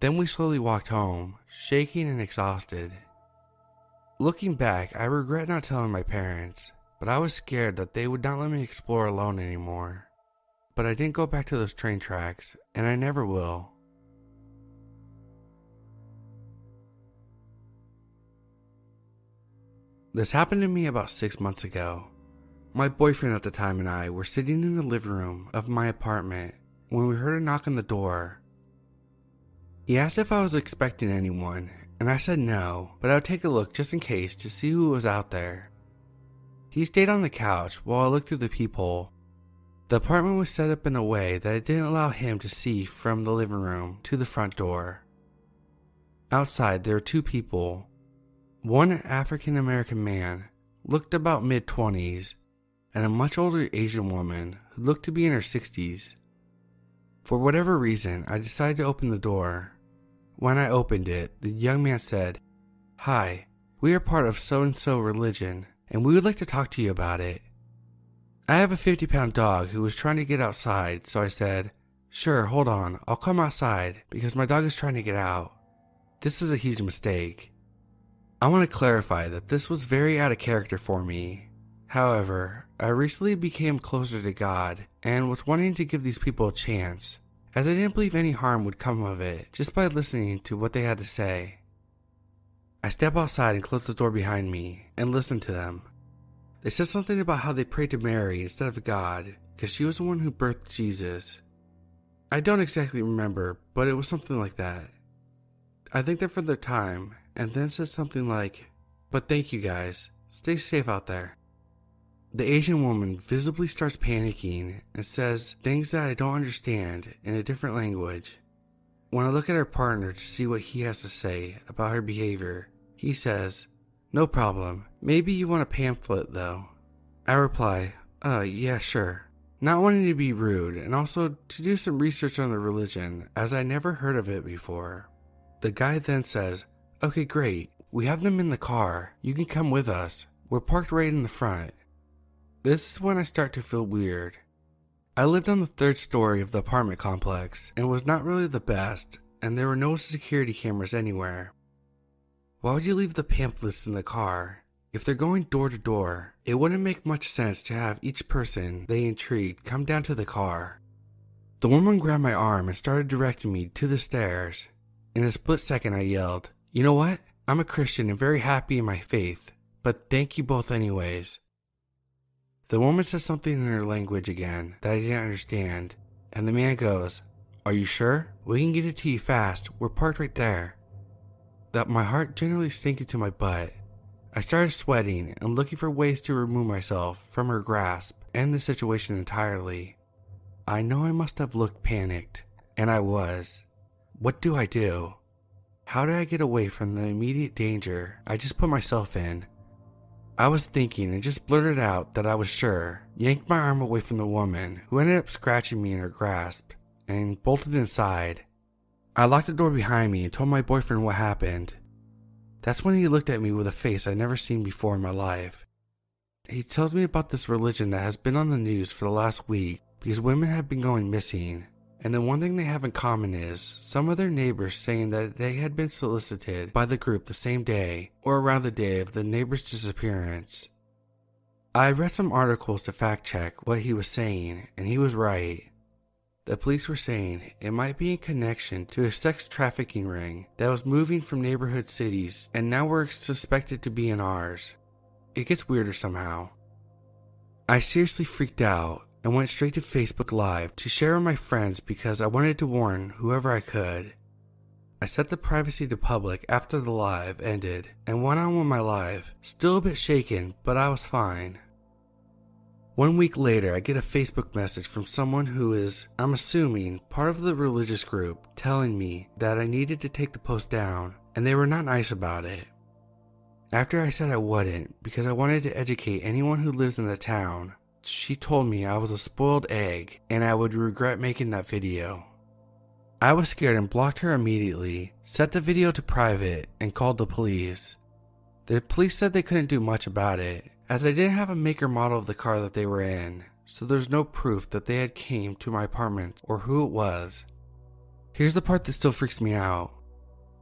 Then we slowly walked home, shaking and exhausted. Looking back, I regret not telling my parents, but I was scared that they would not let me explore alone anymore. But I didn't go back to those train tracks, and I never will. This happened to me about six months ago. My boyfriend at the time and I were sitting in the living room of my apartment when we heard a knock on the door. He asked if I was expecting anyone, and I said no, but I would take a look just in case to see who was out there. He stayed on the couch while I looked through the peephole. The apartment was set up in a way that it didn't allow him to see from the living room to the front door. Outside, there were two people. One African American man, looked about mid 20s, and a much older Asian woman who looked to be in her 60s. For whatever reason, I decided to open the door. When I opened it, the young man said, Hi, we are part of so and so religion, and we would like to talk to you about it. I have a 50 pound dog who was trying to get outside, so I said, Sure, hold on, I'll come outside because my dog is trying to get out. This is a huge mistake. I want to clarify that this was very out of character for me. However, I recently became closer to God and was wanting to give these people a chance, as I didn't believe any harm would come of it just by listening to what they had to say. I step outside and close the door behind me and listen to them. They said something about how they prayed to Mary instead of God because she was the one who birthed Jesus. I don't exactly remember, but it was something like that. I thanked them for their time and then said something like, But thank you guys. Stay safe out there. The Asian woman visibly starts panicking and says things that I don't understand in a different language. When I look at her partner to see what he has to say about her behavior, he says, No problem. Maybe you want a pamphlet though. I reply, Uh, yeah, sure. Not wanting to be rude and also to do some research on the religion as I never heard of it before. The guy then says, Okay, great. We have them in the car. You can come with us. We're parked right in the front. This is when I start to feel weird. I lived on the third story of the apartment complex and was not really the best, and there were no security cameras anywhere. Why would you leave the pamphlets in the car? If they're going door to door, it wouldn't make much sense to have each person they intrigued come down to the car. The woman grabbed my arm and started directing me to the stairs. In a split second, I yelled, You know what? I'm a Christian and very happy in my faith, but thank you both, anyways. The woman says something in her language again that I didn't understand, and the man goes, Are you sure? We can get it to you fast. We're parked right there. That my heart generally sank into my butt. I started sweating and looking for ways to remove myself from her grasp and the situation entirely. I know I must have looked panicked, and I was. What do I do? How do I get away from the immediate danger I just put myself in? I was thinking and just blurted out that I was sure, yanked my arm away from the woman, who ended up scratching me in her grasp, and bolted inside. I locked the door behind me and told my boyfriend what happened. That's when he looked at me with a face I'd never seen before in my life. He tells me about this religion that has been on the news for the last week because women have been going missing. And the one thing they have in common is some of their neighbors saying that they had been solicited by the group the same day or around the day of the neighbor's disappearance. I read some articles to fact check what he was saying, and he was right. The police were saying it might be in connection to a sex trafficking ring that was moving from neighborhood cities and now we're suspected to be in ours. It gets weirder somehow. I seriously freaked out and went straight to Facebook Live to share with my friends because I wanted to warn whoever I could. I set the privacy to public after the live ended and went on with my live, still a bit shaken, but I was fine. One week later, I get a Facebook message from someone who is, I'm assuming, part of the religious group, telling me that I needed to take the post down, and they were not nice about it. After I said I wouldn't, because I wanted to educate anyone who lives in the town, she told me I was a spoiled egg and I would regret making that video. I was scared and blocked her immediately, set the video to private, and called the police. The police said they couldn't do much about it, as I didn't have a make or model of the car that they were in, so there's no proof that they had came to my apartment or who it was. Here's the part that still freaks me out.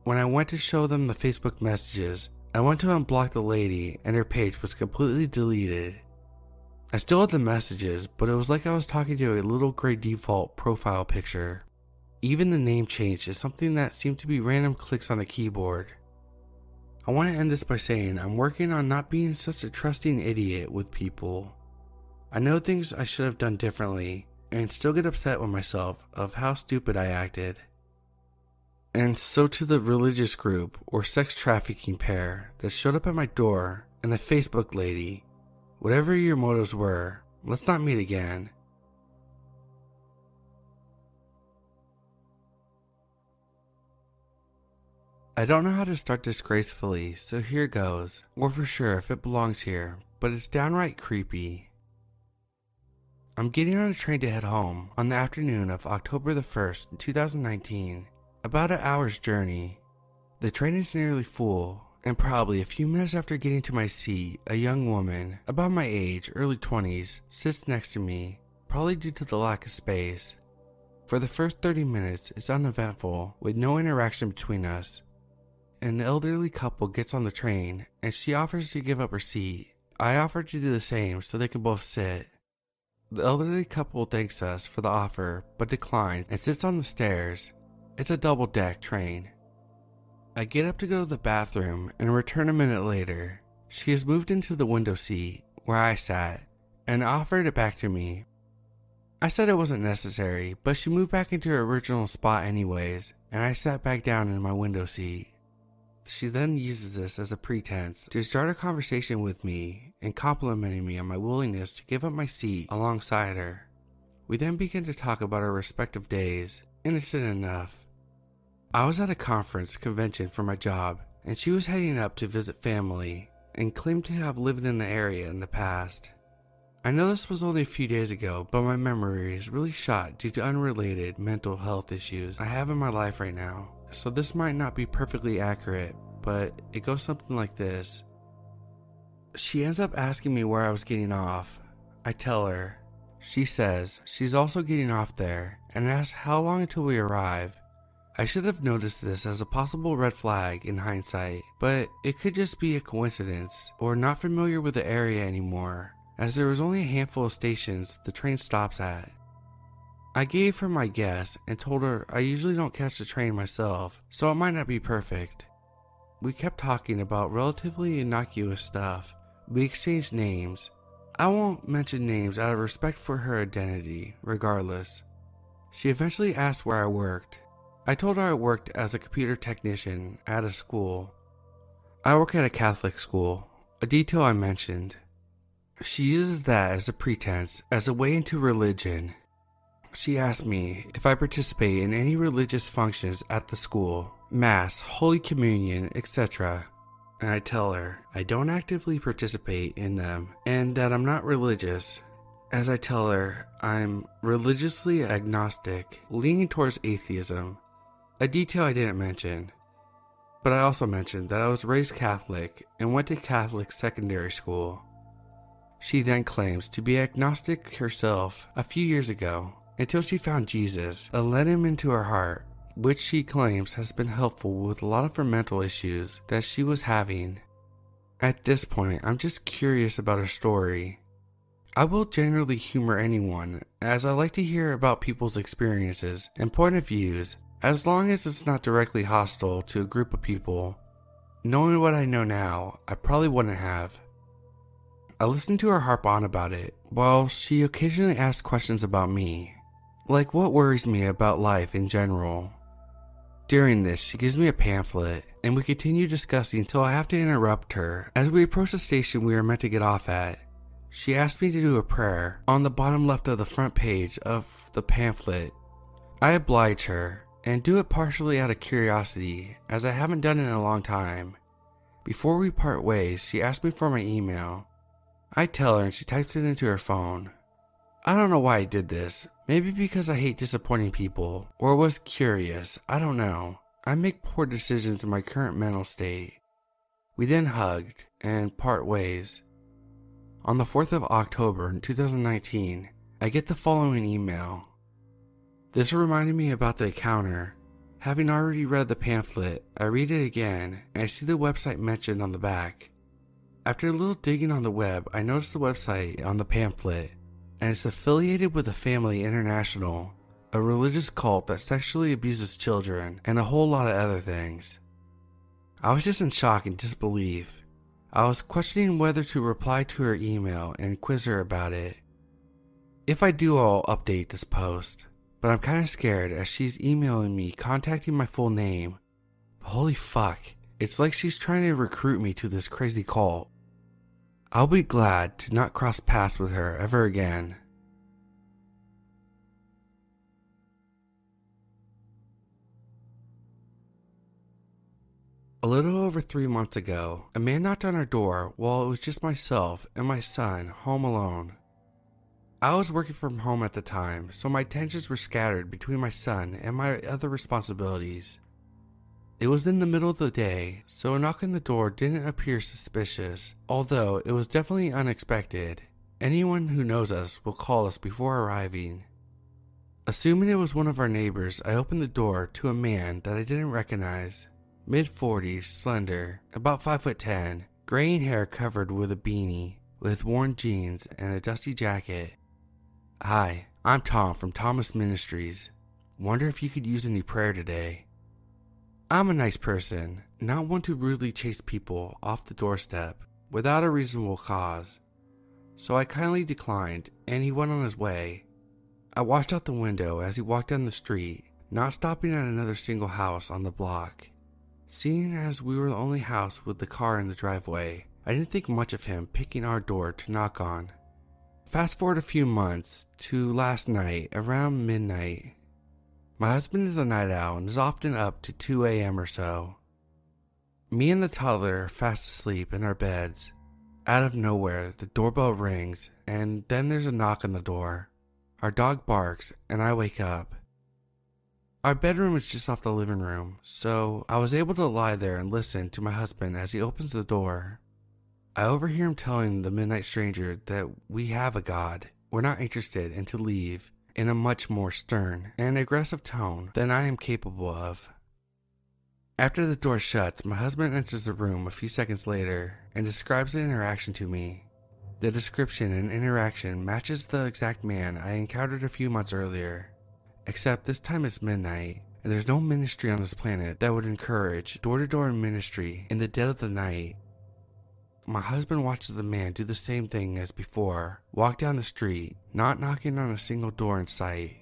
When I went to show them the Facebook messages, I went to unblock the lady and her page was completely deleted. I still had the messages, but it was like I was talking to a little gray default profile picture. Even the name change is something that seemed to be random clicks on the keyboard. I want to end this by saying I'm working on not being such a trusting idiot with people. I know things I should have done differently and still get upset with myself of how stupid I acted. And so to the religious group or sex trafficking pair that showed up at my door and the Facebook lady, whatever your motives were, let's not meet again. I don't know how to start this gracefully, so here goes, or for sure if it belongs here, but it's downright creepy. I'm getting on a train to head home on the afternoon of October the 1st, 2019. About an hour's journey. The train is nearly full, and probably a few minutes after getting to my seat, a young woman, about my age, early 20s, sits next to me, probably due to the lack of space. For the first 30 minutes, it's uneventful, with no interaction between us. An elderly couple gets on the train, and she offers to give up her seat. I offer to do the same so they can both sit. The elderly couple thanks us for the offer, but declines and sits on the stairs. It's a double deck train. I get up to go to the bathroom and return a minute later. She has moved into the window seat where I sat and offered it back to me. I said it wasn't necessary, but she moved back into her original spot anyways, and I sat back down in my window seat. She then uses this as a pretense to start a conversation with me and complimenting me on my willingness to give up my seat alongside her. We then begin to talk about our respective days, innocent enough. I was at a conference convention for my job, and she was heading up to visit family and claimed to have lived in the area in the past. I know this was only a few days ago, but my memory is really shot due to unrelated mental health issues I have in my life right now so this might not be perfectly accurate, but it goes something like this. She ends up asking me where I was getting off. I tell her. She says she's also getting off there and asks how long until we arrive. I should have noticed this as a possible red flag in hindsight, but it could just be a coincidence or not familiar with the area anymore, as there was only a handful of stations the train stops at. I gave her my guess and told her I usually don't catch the train myself, so it might not be perfect. We kept talking about relatively innocuous stuff. We exchanged names. I won't mention names out of respect for her identity, regardless. She eventually asked where I worked. I told her I worked as a computer technician at a school. I work at a Catholic school, a detail I mentioned. She uses that as a pretense, as a way into religion, she asked me if I participate in any religious functions at the school, Mass, Holy Communion, etc. And I tell her I don't actively participate in them and that I'm not religious. As I tell her I'm religiously agnostic, leaning towards atheism, a detail I didn't mention. But I also mentioned that I was raised Catholic and went to Catholic secondary school. She then claims to be agnostic herself a few years ago until she found Jesus and led him into her heart, which she claims has been helpful with a lot of her mental issues that she was having. At this point, I'm just curious about her story. I will generally humor anyone, as I like to hear about people's experiences and point of views, as long as it's not directly hostile to a group of people. Knowing what I know now, I probably wouldn't have. I listened to her harp on about it, while she occasionally asked questions about me. Like what worries me about life in general. During this, she gives me a pamphlet, and we continue discussing until I have to interrupt her. As we approach the station we are meant to get off at, she asks me to do a prayer on the bottom left of the front page of the pamphlet. I oblige her and do it partially out of curiosity, as I haven't done it in a long time. Before we part ways, she asks me for my email. I tell her and she types it into her phone. I don't know why I did this. Maybe because I hate disappointing people, or was curious. I don't know. I make poor decisions in my current mental state. We then hugged and part ways. On the 4th of October in 2019, I get the following email. This reminded me about the encounter. Having already read the pamphlet, I read it again and I see the website mentioned on the back. After a little digging on the web, I noticed the website on the pamphlet and it's affiliated with the Family International, a religious cult that sexually abuses children, and a whole lot of other things. I was just in shock and disbelief. I was questioning whether to reply to her email and quiz her about it. If I do, I'll update this post, but I'm kind of scared as she's emailing me contacting my full name. Holy fuck, it's like she's trying to recruit me to this crazy cult. I'll be glad to not cross paths with her ever again. A little over three months ago, a man knocked on our door while it was just myself and my son home alone. I was working from home at the time, so my attentions were scattered between my son and my other responsibilities. It was in the middle of the day, so a knock on the door didn't appear suspicious, although it was definitely unexpected. Anyone who knows us will call us before arriving. Assuming it was one of our neighbors, I opened the door to a man that I didn't recognize. Mid 40s, slender, about 5 foot 10, graying hair covered with a beanie, with worn jeans and a dusty jacket. Hi, I'm Tom from Thomas Ministries. Wonder if you could use any prayer today. I'm a nice person, not one to rudely chase people off the doorstep without a reasonable cause. So I kindly declined, and he went on his way. I watched out the window as he walked down the street, not stopping at another single house on the block. Seeing as we were the only house with the car in the driveway, I didn't think much of him picking our door to knock on. Fast forward a few months to last night around midnight. My husband is a night owl and is often up to 2 a.m. or so. Me and the toddler are fast asleep in our beds. Out of nowhere, the doorbell rings, and then there's a knock on the door. Our dog barks, and I wake up. Our bedroom is just off the living room, so I was able to lie there and listen to my husband as he opens the door. I overhear him telling the midnight stranger that we have a God. We're not interested and to leave in a much more stern and aggressive tone than I am capable of. After the door shuts, my husband enters the room a few seconds later and describes the interaction to me. The description and interaction matches the exact man I encountered a few months earlier, except this time it's midnight, and there's no ministry on this planet that would encourage door to door ministry in the dead of the night my husband watches the man do the same thing as before walk down the street, not knocking on a single door in sight.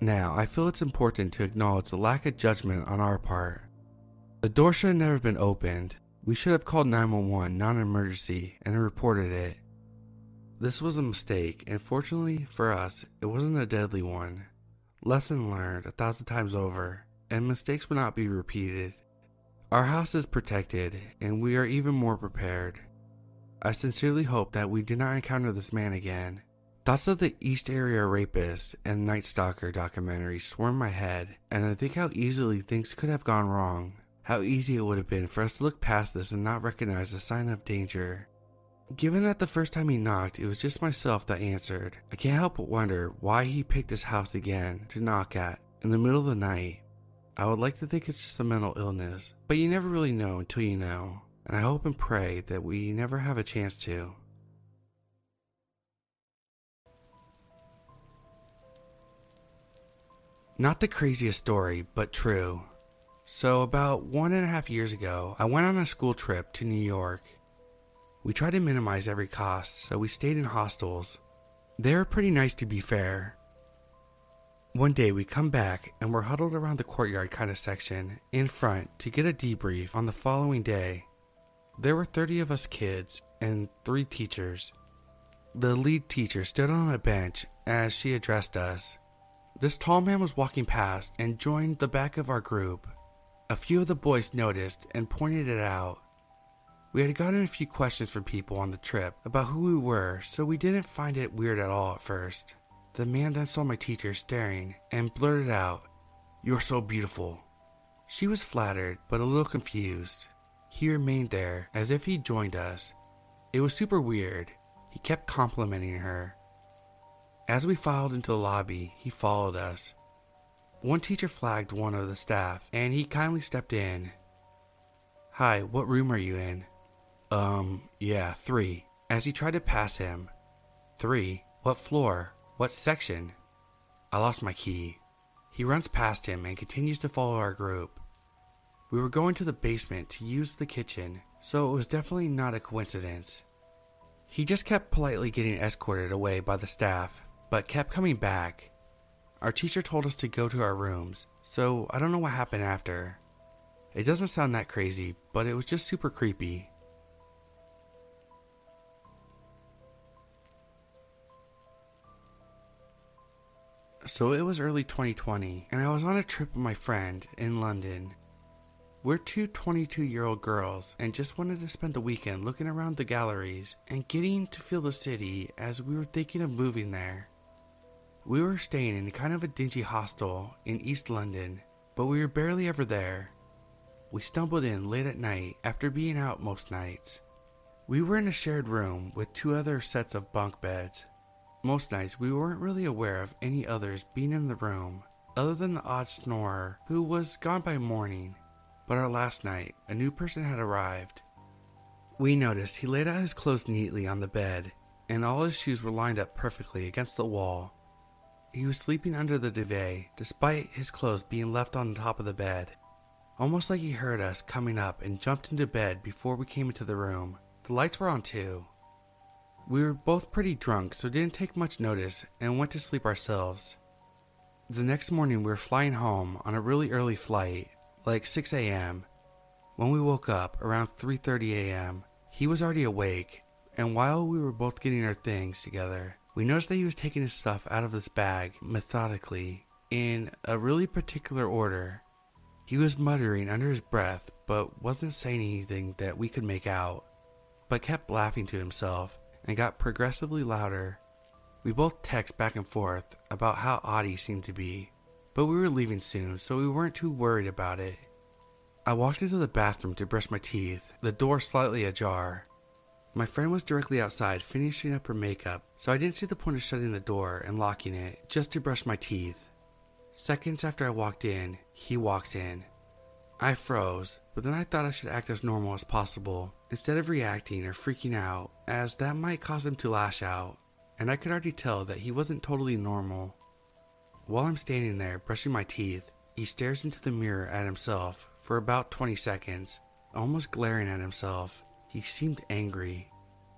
Now, I feel it's important to acknowledge the lack of judgment on our part. The door should have never been opened. We should have called 911 non emergency and reported it. This was a mistake, and fortunately for us, it wasn't a deadly one. Lesson learned a thousand times over, and mistakes will not be repeated. Our house is protected, and we are even more prepared. I sincerely hope that we do not encounter this man again. Thoughts of the East Area Rapist and Night Stalker documentary swarm my head, and I think how easily things could have gone wrong. How easy it would have been for us to look past this and not recognize a sign of danger. Given that the first time he knocked, it was just myself that answered, I can't help but wonder why he picked his house again to knock at in the middle of the night. I would like to think it's just a mental illness, but you never really know until you know, and I hope and pray that we never have a chance to. Not the craziest story, but true. So, about one and a half years ago, I went on a school trip to New York. We tried to minimize every cost, so we stayed in hostels. They were pretty nice to be fair, one day we come back and we're huddled around the courtyard kind of section in front to get a debrief on the following day. There were 30 of us kids and three teachers. The lead teacher stood on a bench as she addressed us. This tall man was walking past and joined the back of our group. A few of the boys noticed and pointed it out. We had gotten a few questions from people on the trip about who we were, so we didn't find it weird at all at first. The man then saw my teacher staring and blurted out, You're so beautiful. She was flattered, but a little confused. He remained there as if he'd joined us. It was super weird. He kept complimenting her. As we filed into the lobby, he followed us. One teacher flagged one of the staff, and he kindly stepped in. Hi, what room are you in? Um, yeah, three. As he tried to pass him. Three? What floor? What section? I lost my key. He runs past him and continues to follow our group. We were going to the basement to use the kitchen, so it was definitely not a coincidence. He just kept politely getting escorted away by the staff, but kept coming back. Our teacher told us to go to our rooms, so I don't know what happened after. It doesn't sound that crazy, but it was just super creepy. So it was early 2020, and I was on a trip with my friend in London. We're two 22 year old girls and just wanted to spend the weekend looking around the galleries and getting to feel the city as we were thinking of moving there. We were staying in kind of a dingy hostel in East London, but we were barely ever there. We stumbled in late at night after being out most nights. We were in a shared room with two other sets of bunk beds. Most nights we weren't really aware of any others being in the room, other than the odd snorer who was gone by morning. But our last night, a new person had arrived. We noticed he laid out his clothes neatly on the bed, and all his shoes were lined up perfectly against the wall. He was sleeping under the duvet, despite his clothes being left on the top of the bed. Almost like he heard us coming up and jumped into bed before we came into the room. The lights were on too. We were both pretty drunk, so didn't take much notice and went to sleep ourselves. The next morning we were flying home on a really early flight, like 6 a.m. When we woke up around 3:30 a.m., he was already awake, and while we were both getting our things together, we noticed that he was taking his stuff out of this bag methodically in a really particular order. He was muttering under his breath, but wasn't saying anything that we could make out, but kept laughing to himself and got progressively louder. We both text back and forth about how odd he seemed to be, but we were leaving soon, so we weren't too worried about it. I walked into the bathroom to brush my teeth, the door slightly ajar. My friend was directly outside finishing up her makeup, so I didn't see the point of shutting the door and locking it just to brush my teeth. Seconds after I walked in, he walks in. I froze, but then I thought I should act as normal as possible instead of reacting or freaking out, as that might cause him to lash out, and I could already tell that he wasn't totally normal. While I'm standing there brushing my teeth, he stares into the mirror at himself for about 20 seconds, almost glaring at himself. He seemed angry.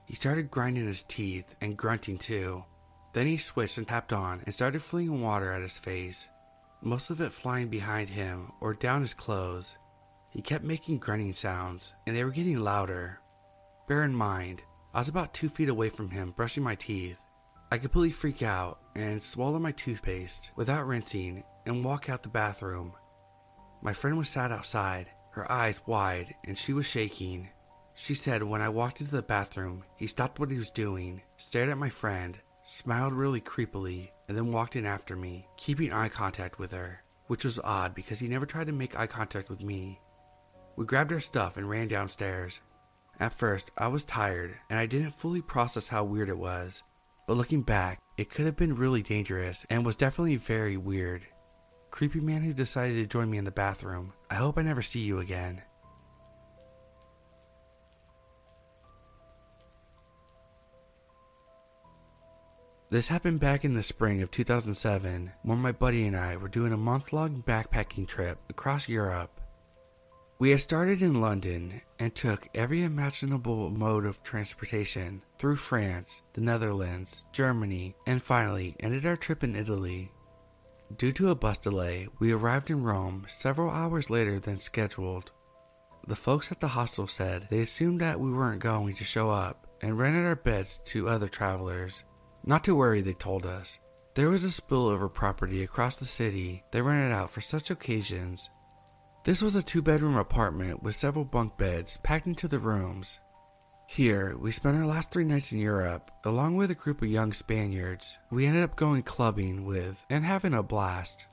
He started grinding his teeth and grunting too. Then he switched and tapped on and started flinging water at his face, most of it flying behind him or down his clothes. He kept making grunting sounds, and they were getting louder. Bear in mind, I was about two feet away from him brushing my teeth. I completely freak out and swallow my toothpaste without rinsing and walk out the bathroom. My friend was sat outside, her eyes wide, and she was shaking. She said when I walked into the bathroom, he stopped what he was doing, stared at my friend, smiled really creepily, and then walked in after me, keeping eye contact with her, which was odd because he never tried to make eye contact with me. We grabbed our stuff and ran downstairs. At first, I was tired and I didn't fully process how weird it was, but looking back, it could have been really dangerous and was definitely very weird. Creepy man who decided to join me in the bathroom, I hope I never see you again. This happened back in the spring of 2007 when my buddy and I were doing a month long backpacking trip across Europe. We had started in London and took every imaginable mode of transportation through France, the Netherlands, Germany, and finally ended our trip in Italy. Due to a bus delay, we arrived in Rome several hours later than scheduled. The folks at the hostel said they assumed that we weren't going to show up and rented our beds to other travelers. Not to worry, they told us. There was a spillover property across the city they rented out for such occasions. This was a two bedroom apartment with several bunk beds packed into the rooms. Here, we spent our last three nights in Europe, along with a group of young Spaniards we ended up going clubbing with and having a blast.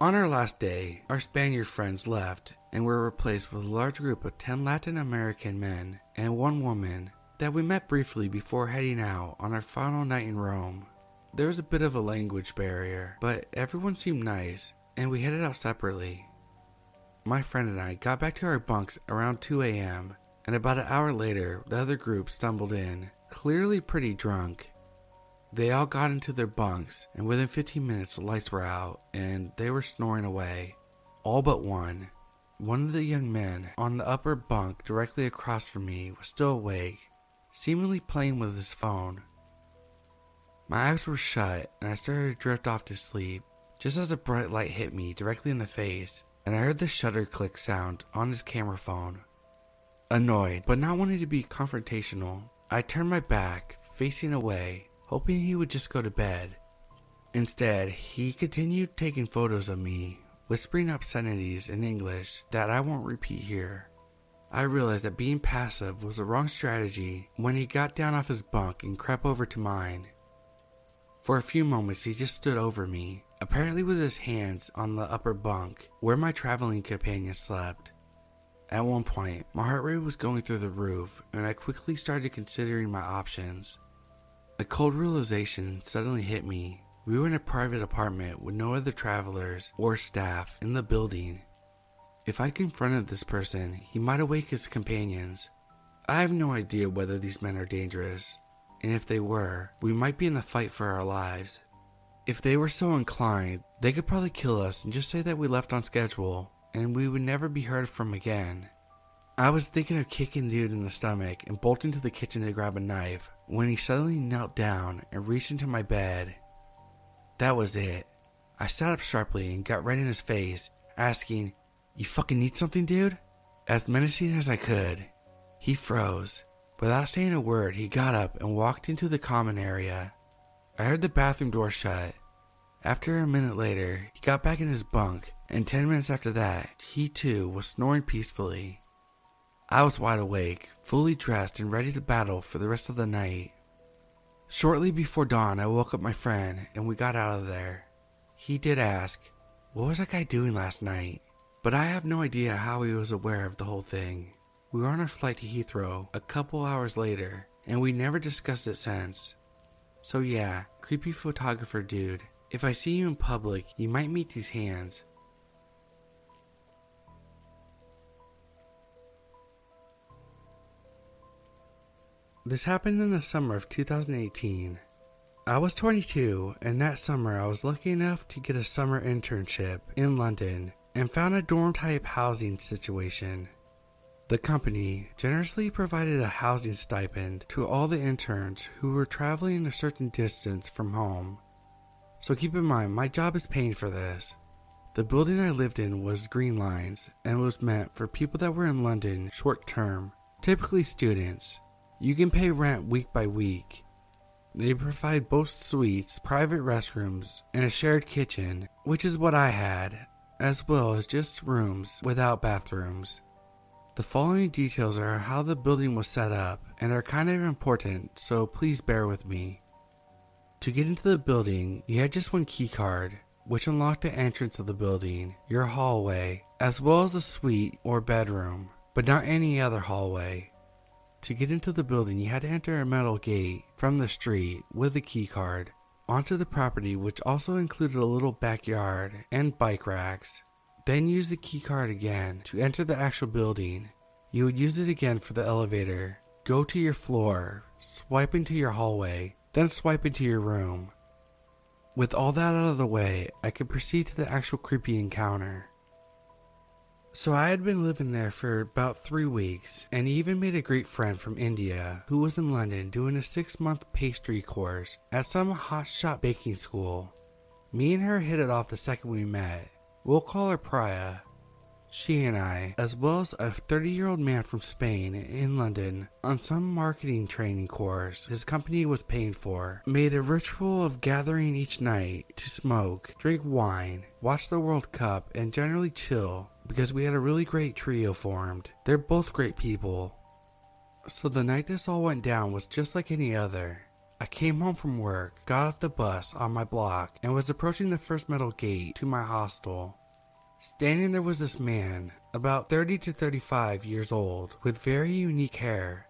On our last day, our Spaniard friends left and were replaced with a large group of 10 Latin American men and one woman that we met briefly before heading out on our final night in Rome. There was a bit of a language barrier, but everyone seemed nice, and we headed out separately. My friend and I got back to our bunks around 2 a.m., and about an hour later, the other group stumbled in, clearly pretty drunk. They all got into their bunks, and within 15 minutes, the lights were out, and they were snoring away. All but one. One of the young men on the upper bunk directly across from me was still awake, seemingly playing with his phone. My eyes were shut and I started to drift off to sleep just as a bright light hit me directly in the face and I heard the shutter click sound on his camera phone. Annoyed, but not wanting to be confrontational, I turned my back, facing away, hoping he would just go to bed. Instead, he continued taking photos of me, whispering obscenities in English that I won't repeat here. I realized that being passive was the wrong strategy when he got down off his bunk and crept over to mine. For a few moments, he just stood over me, apparently with his hands on the upper bunk where my traveling companion slept. At one point, my heart rate was going through the roof, and I quickly started considering my options. A cold realization suddenly hit me. We were in a private apartment with no other travelers or staff in the building. If I confronted this person, he might awake his companions. I have no idea whether these men are dangerous, and if they were, we might be in the fight for our lives. If they were so inclined, they could probably kill us and just say that we left on schedule, and we would never be heard from again. I was thinking of kicking dude in the stomach and bolting to the kitchen to grab a knife when he suddenly knelt down and reached into my bed. That was it. I sat up sharply and got right in his face, asking, You fucking need something, dude? As menacing as I could. He froze. Without saying a word, he got up and walked into the common area. I heard the bathroom door shut. After a minute later, he got back in his bunk, and ten minutes after that, he too was snoring peacefully. I was wide awake, fully dressed, and ready to battle for the rest of the night. Shortly before dawn, I woke up my friend and we got out of there. He did ask, What was that guy doing last night? But I have no idea how he was aware of the whole thing. We were on our flight to Heathrow a couple hours later, and we never discussed it since. So, yeah, creepy photographer dude, if I see you in public, you might meet these hands. This happened in the summer of 2018. I was 22, and that summer I was lucky enough to get a summer internship in London and found a dorm type housing situation. The company generously provided a housing stipend to all the interns who were traveling a certain distance from home. So keep in mind, my job is paying for this. The building I lived in was Green Lanes and was meant for people that were in London short term, typically students. You can pay rent week by week. They provide both suites, private restrooms, and a shared kitchen, which is what I had, as well as just rooms without bathrooms. The following details are how the building was set up and are kind of important, so please bear with me. To get into the building, you had just one key card, which unlocked the entrance of the building, your hallway, as well as a suite or bedroom, but not any other hallway. To get into the building, you had to enter a metal gate from the street with a key card onto the property, which also included a little backyard and bike racks. Then use the key card again to enter the actual building. You would use it again for the elevator. Go to your floor, swipe into your hallway, then swipe into your room. With all that out of the way, I could proceed to the actual creepy encounter. So I had been living there for about three weeks and even made a great friend from India who was in London doing a six month pastry course at some hotshot baking school. Me and her hit it off the second we met. We'll call her Priya. She and I, as well as a 30 year old man from Spain in London, on some marketing training course his company was paying for, made a ritual of gathering each night to smoke, drink wine, watch the World Cup, and generally chill because we had a really great trio formed. They're both great people. So the night this all went down was just like any other. I came home from work, got off the bus on my block, and was approaching the first metal gate to my hostel. Standing there was this man, about 30 to 35 years old, with very unique hair.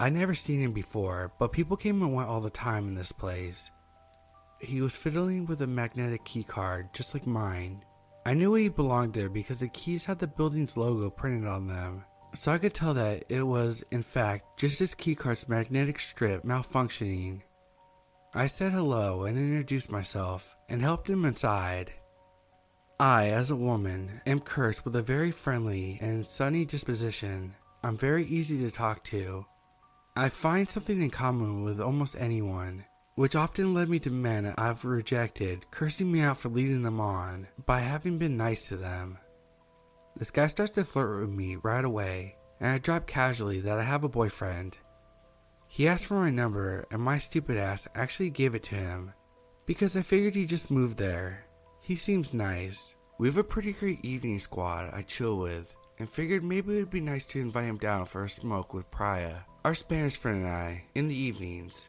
I'd never seen him before, but people came and went all the time in this place. He was fiddling with a magnetic key card, just like mine. I knew he belonged there because the keys had the building's logo printed on them, so I could tell that it was, in fact, just his keycard's magnetic strip malfunctioning. I said hello and introduced myself and helped him inside. I, as a woman, am cursed with a very friendly and sunny disposition. I'm very easy to talk to. I find something in common with almost anyone, which often led me to men I've rejected cursing me out for leading them on by having been nice to them. This guy starts to flirt with me right away, and I drop casually that I have a boyfriend. He asked for my number, and my stupid ass actually gave it to him because I figured he just moved there. He seems nice. We have a pretty great evening squad I chill with, and figured maybe it would be nice to invite him down for a smoke with Priya, our Spanish friend and I, in the evenings.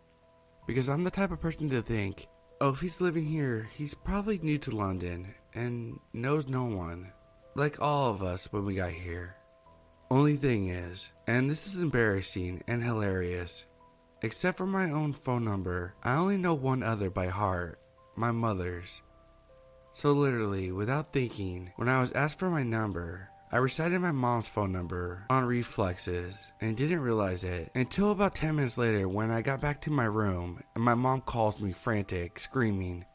Because I'm the type of person to think, oh, if he's living here, he's probably new to London and knows no one, like all of us when we got here. Only thing is, and this is embarrassing and hilarious, except for my own phone number, I only know one other by heart my mother's. So, literally, without thinking, when I was asked for my number, I recited my mom's phone number on reflexes and didn't realize it until about 10 minutes later when I got back to my room and my mom calls me frantic, screaming,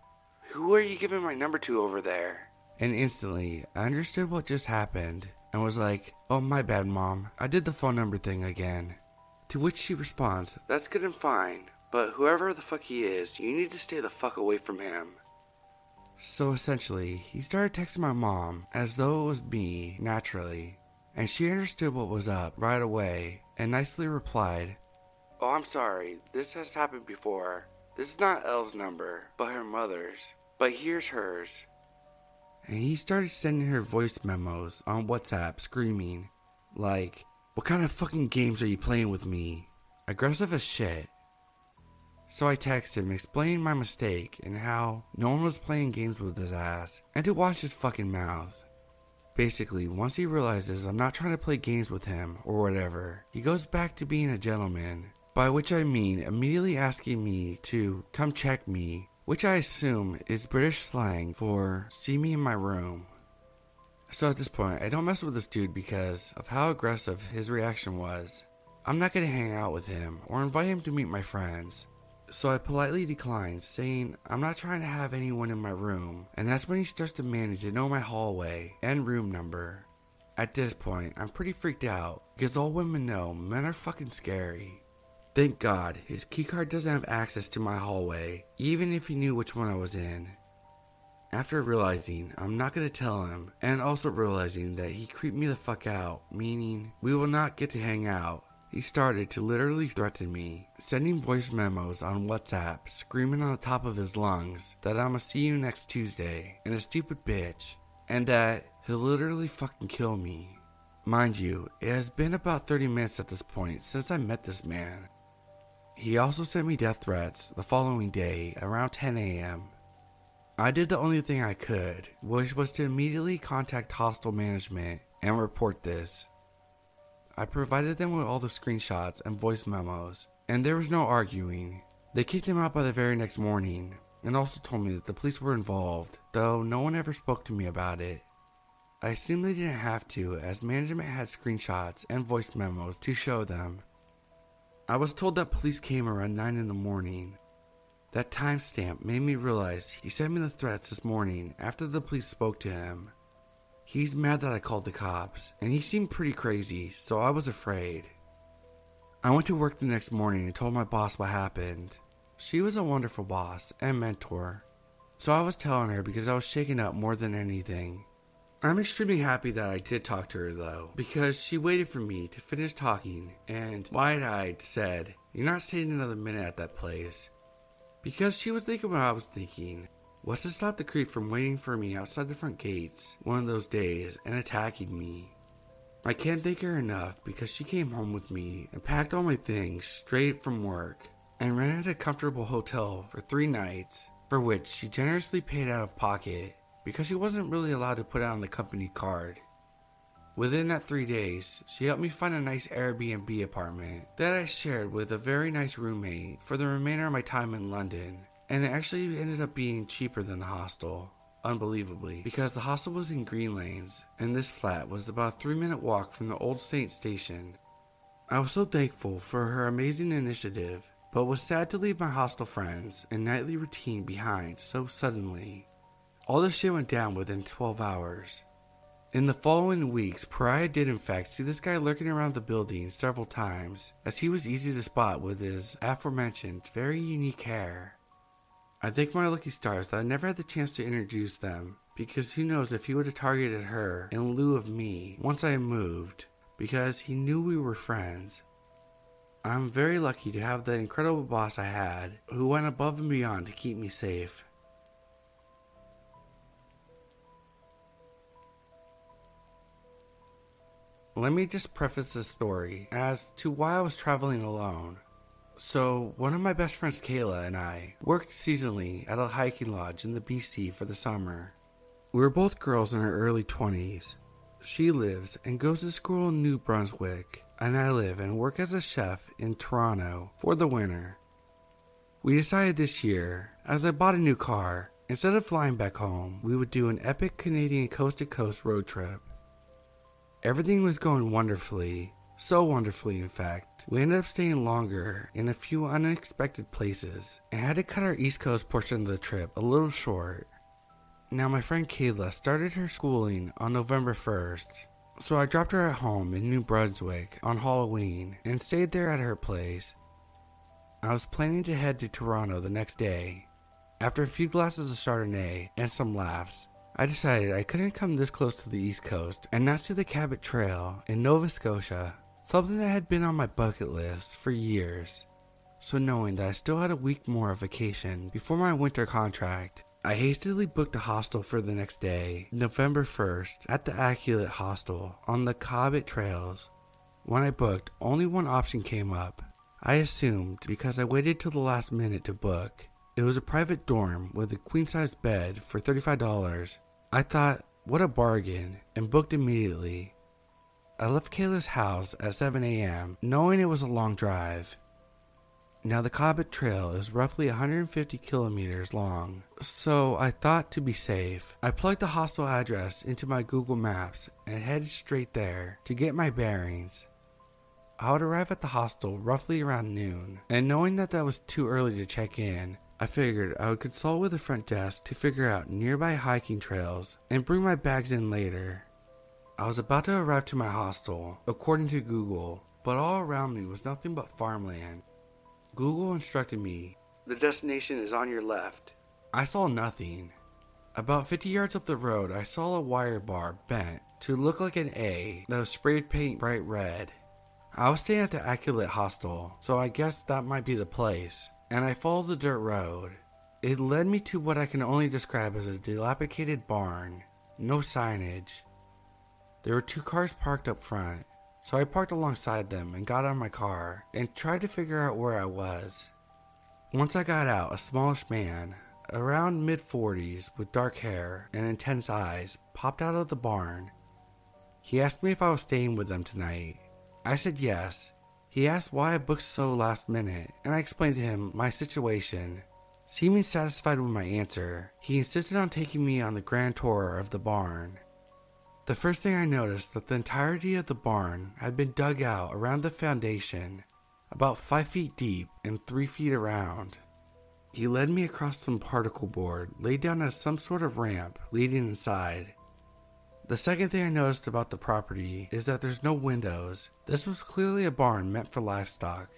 Who are you giving my number to over there? And instantly, I understood what just happened and was like, Oh, my bad, mom. I did the phone number thing again. To which she responds, That's good and fine, but whoever the fuck he is, you need to stay the fuck away from him. So essentially, he started texting my mom as though it was me, naturally, and she understood what was up right away and nicely replied, Oh, I'm sorry, this has happened before. This is not Elle's number, but her mother's. But here's hers. And he started sending her voice memos on WhatsApp screaming, like, What kind of fucking games are you playing with me? Aggressive as shit. So I texted him explaining my mistake and how no one was playing games with his ass and to watch his fucking mouth. Basically, once he realizes I'm not trying to play games with him or whatever, he goes back to being a gentleman, by which I mean immediately asking me to come check me, which I assume is British slang for see me in my room. So at this point, I don't mess with this dude because of how aggressive his reaction was. I'm not gonna hang out with him or invite him to meet my friends. So I politely declined, saying I'm not trying to have anyone in my room, and that's when he starts to manage to know my hallway and room number. At this point, I'm pretty freaked out because all women know men are fucking scary. Thank God his keycard doesn't have access to my hallway, even if he knew which one I was in. After realizing I'm not gonna tell him, and also realizing that he creeped me the fuck out, meaning we will not get to hang out, he started to literally threaten me, sending voice memos on WhatsApp, screaming on the top of his lungs that I'ma see you next Tuesday, and a stupid bitch, and that he'll literally fucking kill me. Mind you, it has been about 30 minutes at this point since I met this man. He also sent me death threats the following day around 10 a.m. I did the only thing I could, which was to immediately contact hostel management and report this. I provided them with all the screenshots and voice memos, and there was no arguing. They kicked him out by the very next morning, and also told me that the police were involved, though no one ever spoke to me about it. I assumed they didn't have to, as management had screenshots and voice memos to show them. I was told that police came around 9 in the morning. That timestamp made me realize he sent me the threats this morning after the police spoke to him. He's mad that I called the cops, and he seemed pretty crazy, so I was afraid. I went to work the next morning and told my boss what happened. She was a wonderful boss and mentor, so I was telling her because I was shaken up more than anything. I'm extremely happy that I did talk to her though, because she waited for me to finish talking and, wide eyed, said, You're not staying another minute at that place. Because she was thinking what I was thinking, was to stop the creep from waiting for me outside the front gates one of those days and attacking me. I can't thank her enough because she came home with me and packed all my things straight from work and rented a comfortable hotel for three nights, for which she generously paid out of pocket because she wasn't really allowed to put it on the company card. Within that three days, she helped me find a nice Airbnb apartment that I shared with a very nice roommate for the remainder of my time in London and it actually ended up being cheaper than the hostel, unbelievably, because the hostel was in Green Lanes, and this flat was about a three minute walk from the Old Street station. I was so thankful for her amazing initiative, but was sad to leave my hostel friends and nightly routine behind so suddenly. All this shit went down within 12 hours. In the following weeks, Priya did in fact see this guy lurking around the building several times, as he was easy to spot with his aforementioned very unique hair. I thank my lucky stars that I never had the chance to introduce them, because who knows if he would have targeted her in lieu of me once I moved, because he knew we were friends. I'm very lucky to have the incredible boss I had, who went above and beyond to keep me safe. Let me just preface this story as to why I was traveling alone. So, one of my best friends, Kayla, and I worked seasonally at a hiking lodge in the BC for the summer. We were both girls in our early 20s. She lives and goes to school in New Brunswick, and I live and work as a chef in Toronto for the winter. We decided this year, as I bought a new car, instead of flying back home, we would do an epic Canadian coast to coast road trip. Everything was going wonderfully, so wonderfully, in fact. We ended up staying longer in a few unexpected places and had to cut our East Coast portion of the trip a little short. Now, my friend Kayla started her schooling on November 1st, so I dropped her at home in New Brunswick on Halloween and stayed there at her place. I was planning to head to Toronto the next day. After a few glasses of Chardonnay and some laughs, I decided I couldn't come this close to the East Coast and not see the Cabot Trail in Nova Scotia, something that had been on my bucket list for years. So, knowing that I still had a week more of vacation before my winter contract, I hastily booked a hostel for the next day, November 1st, at the Aculet Hostel on the Cabot Trails. When I booked, only one option came up. I assumed, because I waited till the last minute to book, it was a private dorm with a queen size bed for $35. I thought, what a bargain, and booked immediately. I left Kayla's house at 7 a.m., knowing it was a long drive. Now, the Cabot Trail is roughly 150 kilometers long, so I thought to be safe, I plugged the hostel address into my Google Maps and headed straight there to get my bearings. I would arrive at the hostel roughly around noon, and knowing that that was too early to check in, I figured I would consult with the front desk to figure out nearby hiking trails and bring my bags in later. I was about to arrive to my hostel, according to Google, but all around me was nothing but farmland Google instructed me the destination is on your left. I saw nothing. About 50 yards up the road, I saw a wire bar bent to look like an A that was sprayed paint bright red. I was staying at the Aculet Hostel, so I guessed that might be the place, and I followed the dirt road. It led me to what I can only describe as a dilapidated barn, no signage. There were two cars parked up front, so I parked alongside them and got out of my car and tried to figure out where I was. Once I got out, a smallish man, around mid 40s with dark hair and intense eyes, popped out of the barn. He asked me if I was staying with them tonight. I said yes. He asked why I booked so last minute, and I explained to him my situation. Seeming satisfied with my answer, he insisted on taking me on the grand tour of the barn. The first thing I noticed was that the entirety of the barn had been dug out around the foundation, about 5 feet deep and 3 feet around. He led me across some particle board laid down as some sort of ramp leading inside. The second thing I noticed about the property is that there's no windows. This was clearly a barn meant for livestock.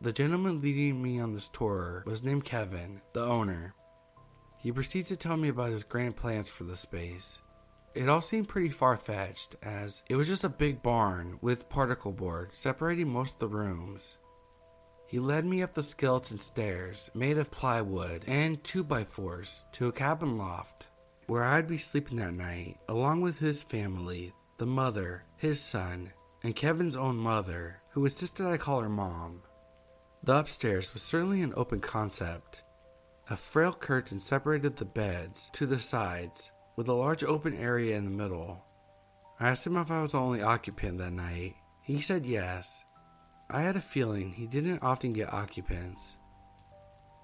The gentleman leading me on this tour was named Kevin, the owner. He proceeds to tell me about his grand plans for the space. It all seemed pretty far fetched, as it was just a big barn with particle board separating most of the rooms. He led me up the skeleton stairs made of plywood and 2x4s to a cabin loft where I'd be sleeping that night, along with his family, the mother, his son, and Kevin's own mother, who insisted I call her mom. The upstairs was certainly an open concept. A frail curtain separated the beds to the sides, with a large open area in the middle. I asked him if I was the only occupant that night. He said yes. I had a feeling he didn't often get occupants.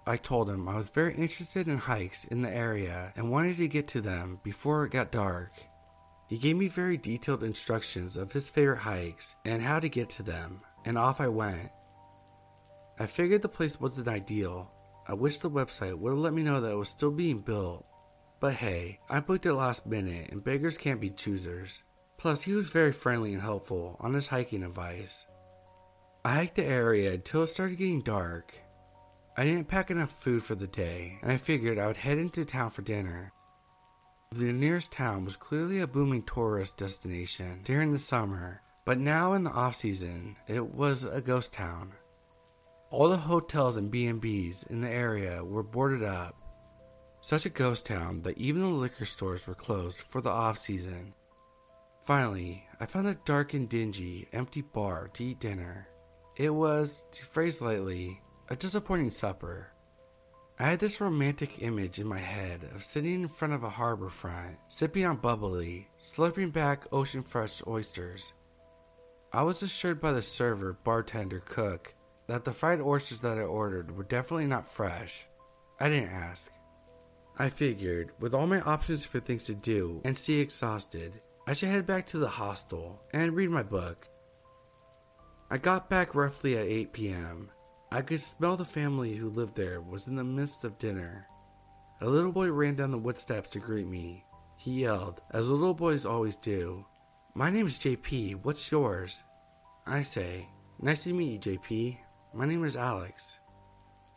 I told him I was very interested in hikes in the area and wanted to get to them before it got dark. He gave me very detailed instructions of his favorite hikes and how to get to them, and off I went. I figured the place wasn't ideal. I wish the website would have let me know that it was still being built but hey, I booked it last minute and beggars can't be choosers. Plus, he was very friendly and helpful on his hiking advice. I hiked the area until it started getting dark. I didn't pack enough food for the day, and I figured I would head into town for dinner. The nearest town was clearly a booming tourist destination during the summer, but now in the off season, it was a ghost town. All the hotels and B&Bs in the area were boarded up, such a ghost town that even the liquor stores were closed for the off season. Finally, I found a dark and dingy, empty bar to eat dinner. It was, to phrase lightly, a disappointing supper. I had this romantic image in my head of sitting in front of a harbor front, sipping on bubbly, slurping back ocean fresh oysters. I was assured by the server, bartender, cook that the fried oysters that I ordered were definitely not fresh. I didn't ask. I figured, with all my options for things to do and see exhausted, I should head back to the hostel and read my book. I got back roughly at 8 p.m. I could smell the family who lived there was in the midst of dinner. A little boy ran down the wood steps to greet me. He yelled, as little boys always do, My name is JP, what's yours? I say, Nice to meet you, JP. My name is Alex.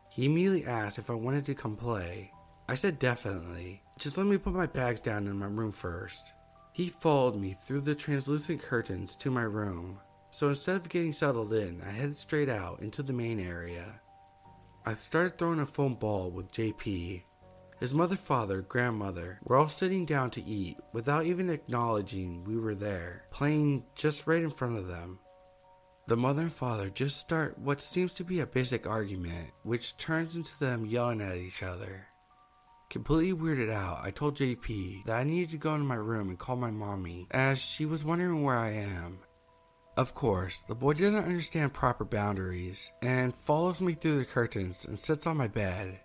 He immediately asked if I wanted to come play. I said definitely. Just let me put my bags down in my room first. He followed me through the translucent curtains to my room. So instead of getting settled in, I headed straight out into the main area. I started throwing a foam ball with JP. His mother, father, grandmother were all sitting down to eat without even acknowledging we were there, playing just right in front of them. The mother and father just start what seems to be a basic argument, which turns into them yelling at each other. Completely weirded out, I told JP that I needed to go into my room and call my mommy, as she was wondering where I am. Of course, the boy doesn't understand proper boundaries and follows me through the curtains and sits on my bed.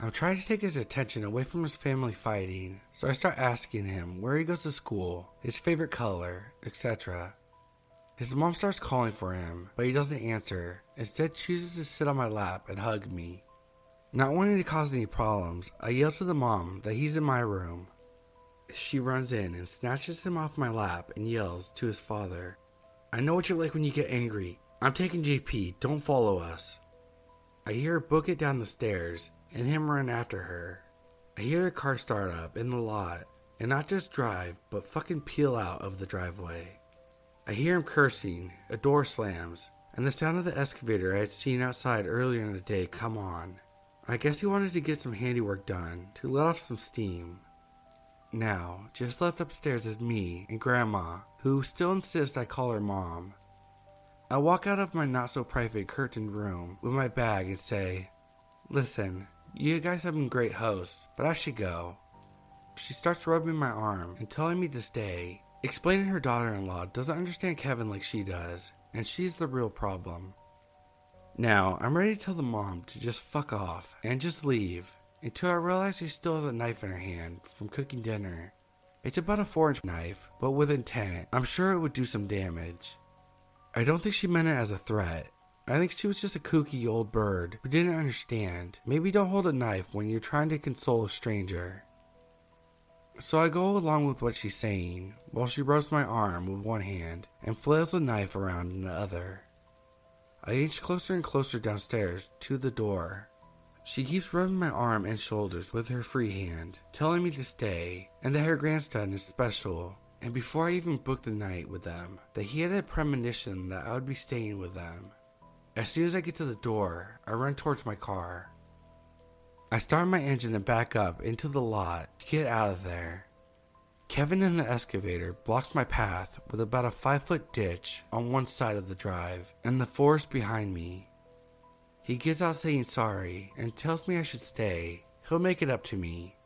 I'm trying to take his attention away from his family fighting, so I start asking him where he goes to school, his favorite color, etc. His mom starts calling for him, but he doesn't answer, instead chooses to sit on my lap and hug me. Not wanting to cause any problems, I yell to the mom that he's in my room. She runs in and snatches him off my lap and yells to his father I know what you're like when you get angry. I'm taking JP. Don't follow us. I hear her book it down the stairs and him run after her. I hear a car start up in the lot and not just drive, but fucking peel out of the driveway. I hear him cursing, a door slams, and the sound of the excavator I had seen outside earlier in the day come on. I guess he wanted to get some handiwork done to let off some steam. Now, just left upstairs is me and Grandma, who still insists I call her Mom. I walk out of my not so private curtained room with my bag and say, Listen, you guys have been great hosts, but I should go. She starts rubbing my arm and telling me to stay, explaining her daughter in law doesn't understand Kevin like she does, and she's the real problem. Now, I'm ready to tell the mom to just fuck off and just leave until I realize she still has a knife in her hand from cooking dinner. It's about a 4 inch knife, but with intent. I'm sure it would do some damage. I don't think she meant it as a threat. I think she was just a kooky old bird who didn't understand. Maybe don't hold a knife when you're trying to console a stranger. So I go along with what she's saying while she rubs my arm with one hand and flails the knife around in the other. I inch closer and closer downstairs to the door she keeps rubbing my arm and shoulders with her free hand, telling me to stay and that her grandson is special. And before I even booked the night with them, that he had a premonition that I would be staying with them. As soon as I get to the door, I run towards my car. I start my engine and back up into the lot to get out of there. Kevin in the excavator blocks my path with about a five foot ditch on one side of the drive and the forest behind me. He gets out saying sorry and tells me I should stay. He'll make it up to me.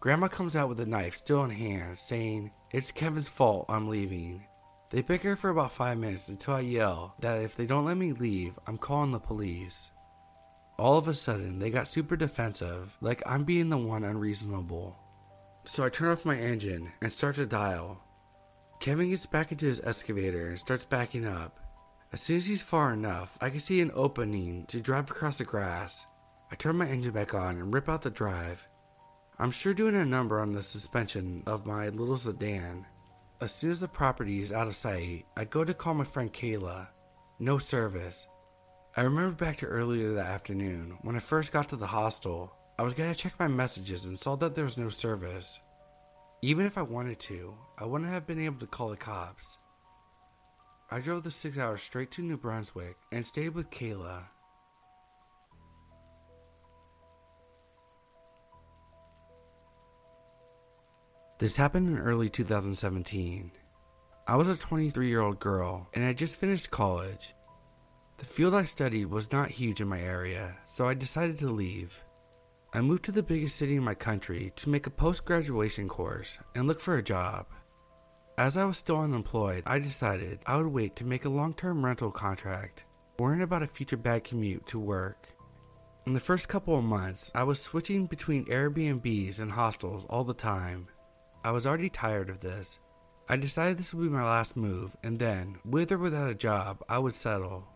Grandma comes out with a knife still in hand, saying, It's Kevin's fault I'm leaving. They bicker for about five minutes until I yell that if they don't let me leave, I'm calling the police. All of a sudden, they got super defensive, like I'm being the one unreasonable. So I turn off my engine and start to dial. Kevin gets back into his excavator and starts backing up. As soon as he's far enough, I can see an opening to drive across the grass. I turn my engine back on and rip out the drive. I'm sure doing a number on the suspension of my little sedan. As soon as the property is out of sight, I go to call my friend Kayla. No service. I remember back to earlier that afternoon when I first got to the hostel. I was gonna check my messages and saw that there was no service. Even if I wanted to, I wouldn't have been able to call the cops. I drove the six hours straight to New Brunswick and stayed with Kayla. This happened in early 2017. I was a 23 year old girl and I just finished college. The field I studied was not huge in my area, so I decided to leave. I moved to the biggest city in my country to make a post graduation course and look for a job. As I was still unemployed, I decided I would wait to make a long term rental contract, worrying about a future bad commute to work. In the first couple of months, I was switching between Airbnbs and hostels all the time. I was already tired of this. I decided this would be my last move, and then, with or without a job, I would settle.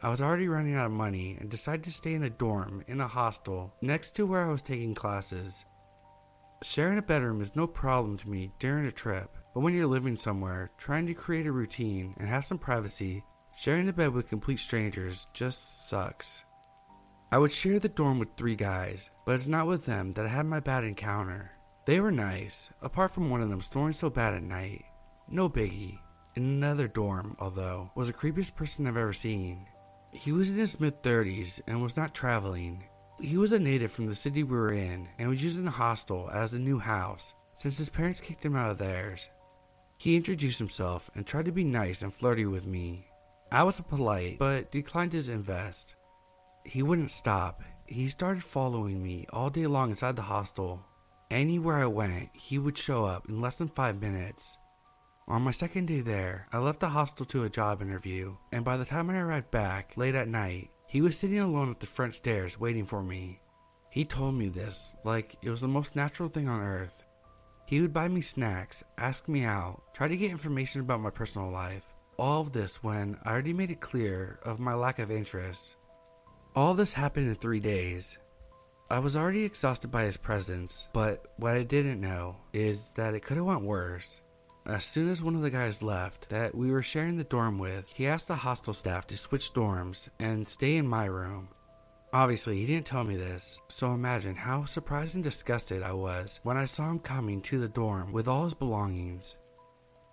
I was already running out of money and decided to stay in a dorm in a hostel next to where I was taking classes. Sharing a bedroom is no problem to me during a trip, but when you're living somewhere, trying to create a routine and have some privacy, sharing a bed with complete strangers just sucks. I would share the dorm with three guys, but it's not with them that I had my bad encounter. They were nice, apart from one of them snoring so bad at night. No biggie. In another dorm, although, was the creepiest person I've ever seen. He was in his mid 30s and was not traveling. He was a native from the city we were in and was using the hostel as a new house since his parents kicked him out of theirs. He introduced himself and tried to be nice and flirty with me. I was polite, but declined his invest. He wouldn't stop. He started following me all day long inside the hostel. Anywhere I went, he would show up in less than five minutes. On my second day there, I left the hostel to a job interview, and by the time I arrived back, late at night, he was sitting alone at the front stairs waiting for me. He told me this like it was the most natural thing on earth. He would buy me snacks, ask me out, try to get information about my personal life. All of this when I already made it clear of my lack of interest. All this happened in three days. I was already exhausted by his presence, but what I didn't know is that it could have went worse. As soon as one of the guys left that we were sharing the dorm with, he asked the hostel staff to switch dorms and stay in my room. Obviously, he didn't tell me this, so imagine how surprised and disgusted I was when I saw him coming to the dorm with all his belongings.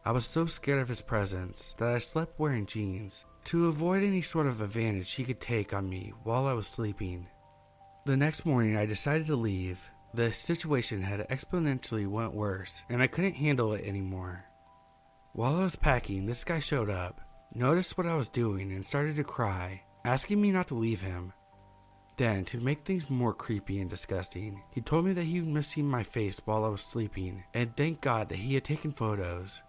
I was so scared of his presence that I slept wearing jeans to avoid any sort of advantage he could take on me while I was sleeping. The next morning, I decided to leave the situation had exponentially went worse, and I couldn't handle it anymore. While I was packing, this guy showed up, noticed what I was doing, and started to cry, asking me not to leave him. Then, to make things more creepy and disgusting, he told me that he missed seeing my face while I was sleeping, and thank God that he had taken photos.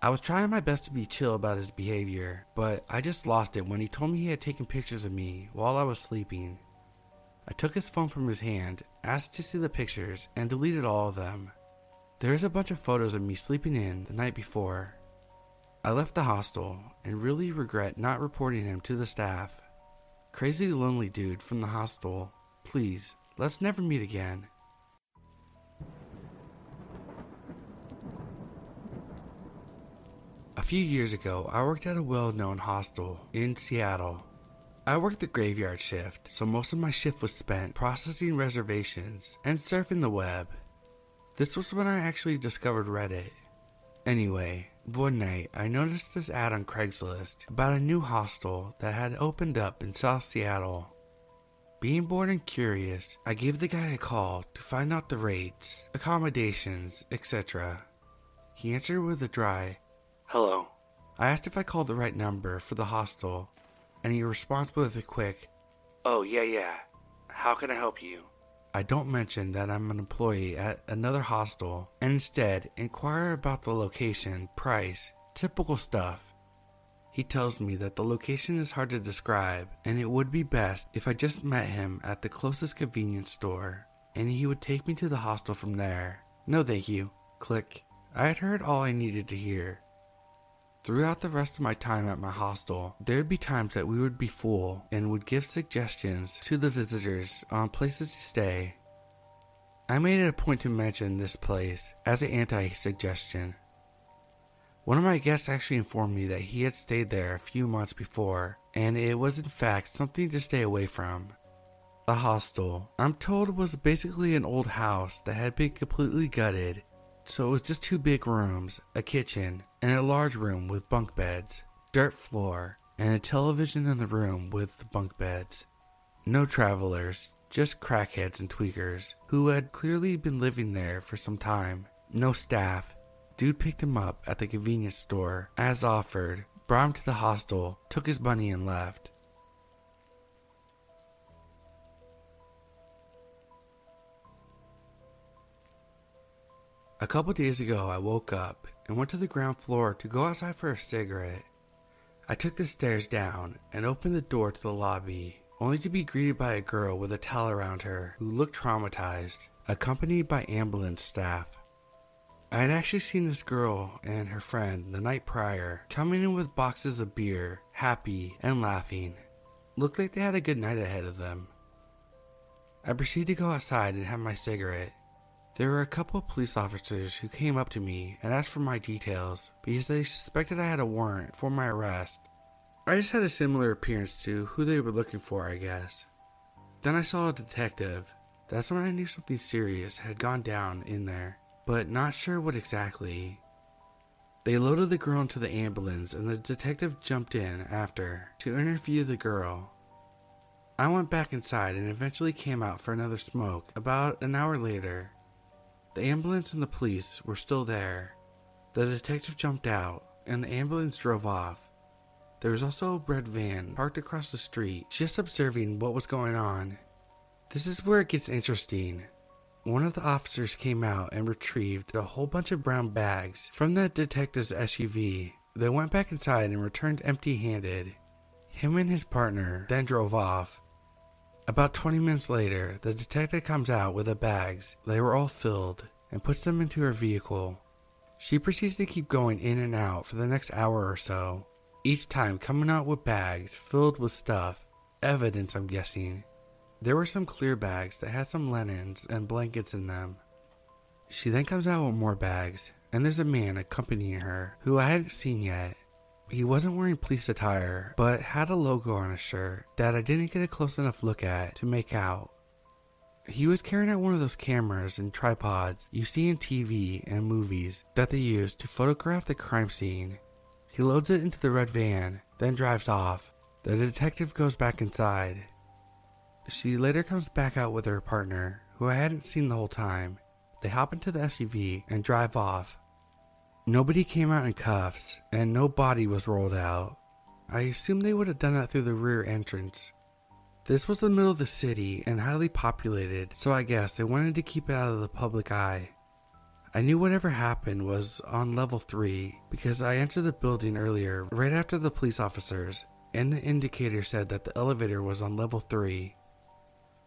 I was trying my best to be chill about his behavior, but I just lost it when he told me he had taken pictures of me while I was sleeping. I took his phone from his hand, asked to see the pictures, and deleted all of them. There is a bunch of photos of me sleeping in the night before. I left the hostel and really regret not reporting him to the staff. Crazy lonely dude from the hostel, please, let's never meet again. A few years ago, I worked at a well known hostel in Seattle. I worked the graveyard shift, so most of my shift was spent processing reservations and surfing the web. This was when I actually discovered Reddit. Anyway, one night I noticed this ad on Craigslist about a new hostel that had opened up in South Seattle. Being bored and curious, I gave the guy a call to find out the rates, accommodations, etc. He answered with a dry, Hello. I asked if I called the right number for the hostel and he responds with a quick, Oh, yeah, yeah. How can I help you? I don't mention that I'm an employee at another hostel and instead inquire about the location, price, typical stuff. He tells me that the location is hard to describe and it would be best if I just met him at the closest convenience store and he would take me to the hostel from there. No, thank you. Click. I had heard all I needed to hear Throughout the rest of my time at my hostel, there'd be times that we would be full and would give suggestions to the visitors on places to stay. I made it a point to mention this place as an anti suggestion. One of my guests actually informed me that he had stayed there a few months before, and it was in fact something to stay away from. The hostel, I'm told, was basically an old house that had been completely gutted so it was just two big rooms, a kitchen, and a large room with bunk beds, dirt floor, and a television in the room with the bunk beds. No travelers, just crackheads and tweakers who had clearly been living there for some time. No staff. Dude picked him up at the convenience store, as offered, brought him to the hostel, took his money, and left. A couple days ago, I woke up and went to the ground floor to go outside for a cigarette. I took the stairs down and opened the door to the lobby, only to be greeted by a girl with a towel around her who looked traumatized, accompanied by ambulance staff. I had actually seen this girl and her friend the night prior coming in with boxes of beer, happy and laughing. Looked like they had a good night ahead of them. I proceeded to go outside and have my cigarette. There were a couple of police officers who came up to me and asked for my details because they suspected I had a warrant for my arrest. I just had a similar appearance to who they were looking for, I guess. Then I saw a detective. That's when I knew something serious had gone down in there, but not sure what exactly. They loaded the girl into the ambulance and the detective jumped in after to interview the girl. I went back inside and eventually came out for another smoke about an hour later. The ambulance and the police were still there. The detective jumped out, and the ambulance drove off. There was also a red van parked across the street, just observing what was going on. This is where it gets interesting. One of the officers came out and retrieved a whole bunch of brown bags from the detective's SUV. They went back inside and returned empty handed. Him and his partner then drove off. About 20 minutes later, the detective comes out with the bags. They were all filled and puts them into her vehicle. She proceeds to keep going in and out for the next hour or so, each time coming out with bags filled with stuff, evidence, I'm guessing. There were some clear bags that had some linens and blankets in them. She then comes out with more bags, and there's a man accompanying her who I hadn't seen yet. He wasn't wearing police attire, but had a logo on his shirt that I didn't get a close enough look at to make out. He was carrying out one of those cameras and tripods you see in TV and movies that they use to photograph the crime scene. He loads it into the red van, then drives off. The detective goes back inside. She later comes back out with her partner, who I hadn't seen the whole time. They hop into the SUV and drive off. Nobody came out in cuffs, and no body was rolled out. I assume they would have done that through the rear entrance. This was the middle of the city and highly populated, so I guess they wanted to keep it out of the public eye. I knew whatever happened was on level 3 because I entered the building earlier right after the police officers, and the indicator said that the elevator was on level 3.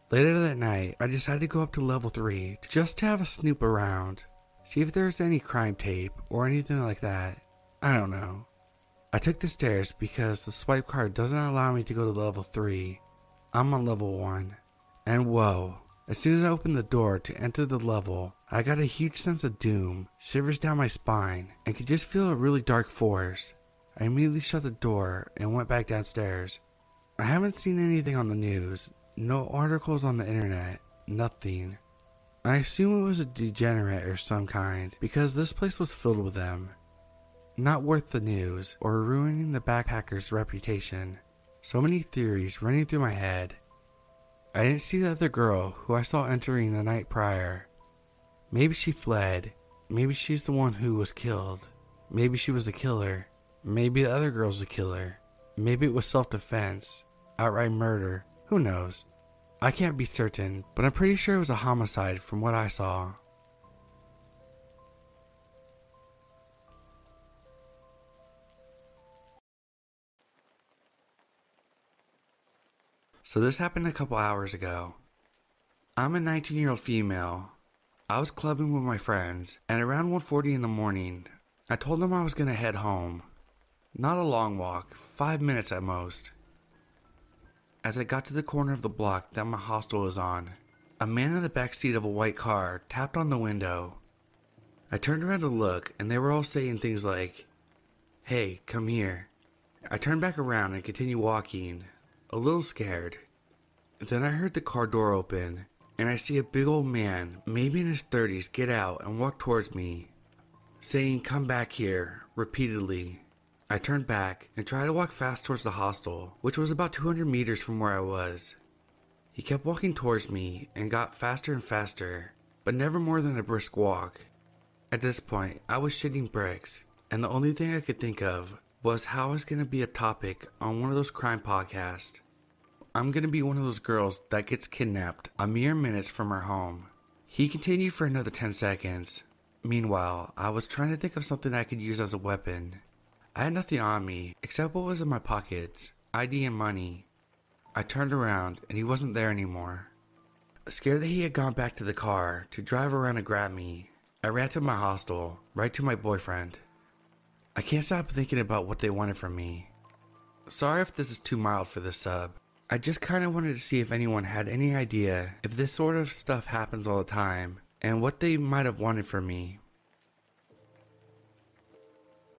Later that night, I decided to go up to level 3 just to have a snoop around see if there's any crime tape or anything like that. I don't know. I took the stairs because the swipe card doesn't allow me to go to level 3. I'm on level 1. And whoa, as soon as I opened the door to enter the level, I got a huge sense of doom, shivers down my spine, and could just feel a really dark force. I immediately shut the door and went back downstairs. I haven't seen anything on the news, no articles on the internet, nothing. I assume it was a degenerate or some kind because this place was filled with them. Not worth the news or ruining the backpacker's reputation. So many theories running through my head. I didn't see the other girl who I saw entering the night prior. Maybe she fled. Maybe she's the one who was killed. Maybe she was the killer. Maybe the other girl's the killer. Maybe it was self defense, outright murder. Who knows? I can't be certain, but I'm pretty sure it was a homicide from what I saw. So this happened a couple hours ago. I'm a 19 year old female. I was clubbing with my friends, and around 1:40 in the morning, I told them I was to head home. Not a long walk, 5 minutes at most. As I got to the corner of the block that my hostel was on, a man in the back seat of a white car tapped on the window. I turned around to look, and they were all saying things like, Hey, come here. I turned back around and continued walking, a little scared. Then I heard the car door open, and I see a big old man, maybe in his 30s, get out and walk towards me, saying, Come back here, repeatedly. I turned back and tried to walk fast towards the hostel, which was about 200 meters from where I was. He kept walking towards me and got faster and faster, but never more than a brisk walk. At this point, I was shitting bricks, and the only thing I could think of was how I was going to be a topic on one of those crime podcasts. I'm going to be one of those girls that gets kidnapped a mere minutes from her home. He continued for another 10 seconds. Meanwhile, I was trying to think of something I could use as a weapon. I had nothing on me except what was in my pockets ID and money. I turned around and he wasn't there anymore. Scared that he had gone back to the car to drive around and grab me, I ran to my hostel, right to my boyfriend. I can't stop thinking about what they wanted from me. Sorry if this is too mild for this sub. I just kind of wanted to see if anyone had any idea if this sort of stuff happens all the time and what they might have wanted from me.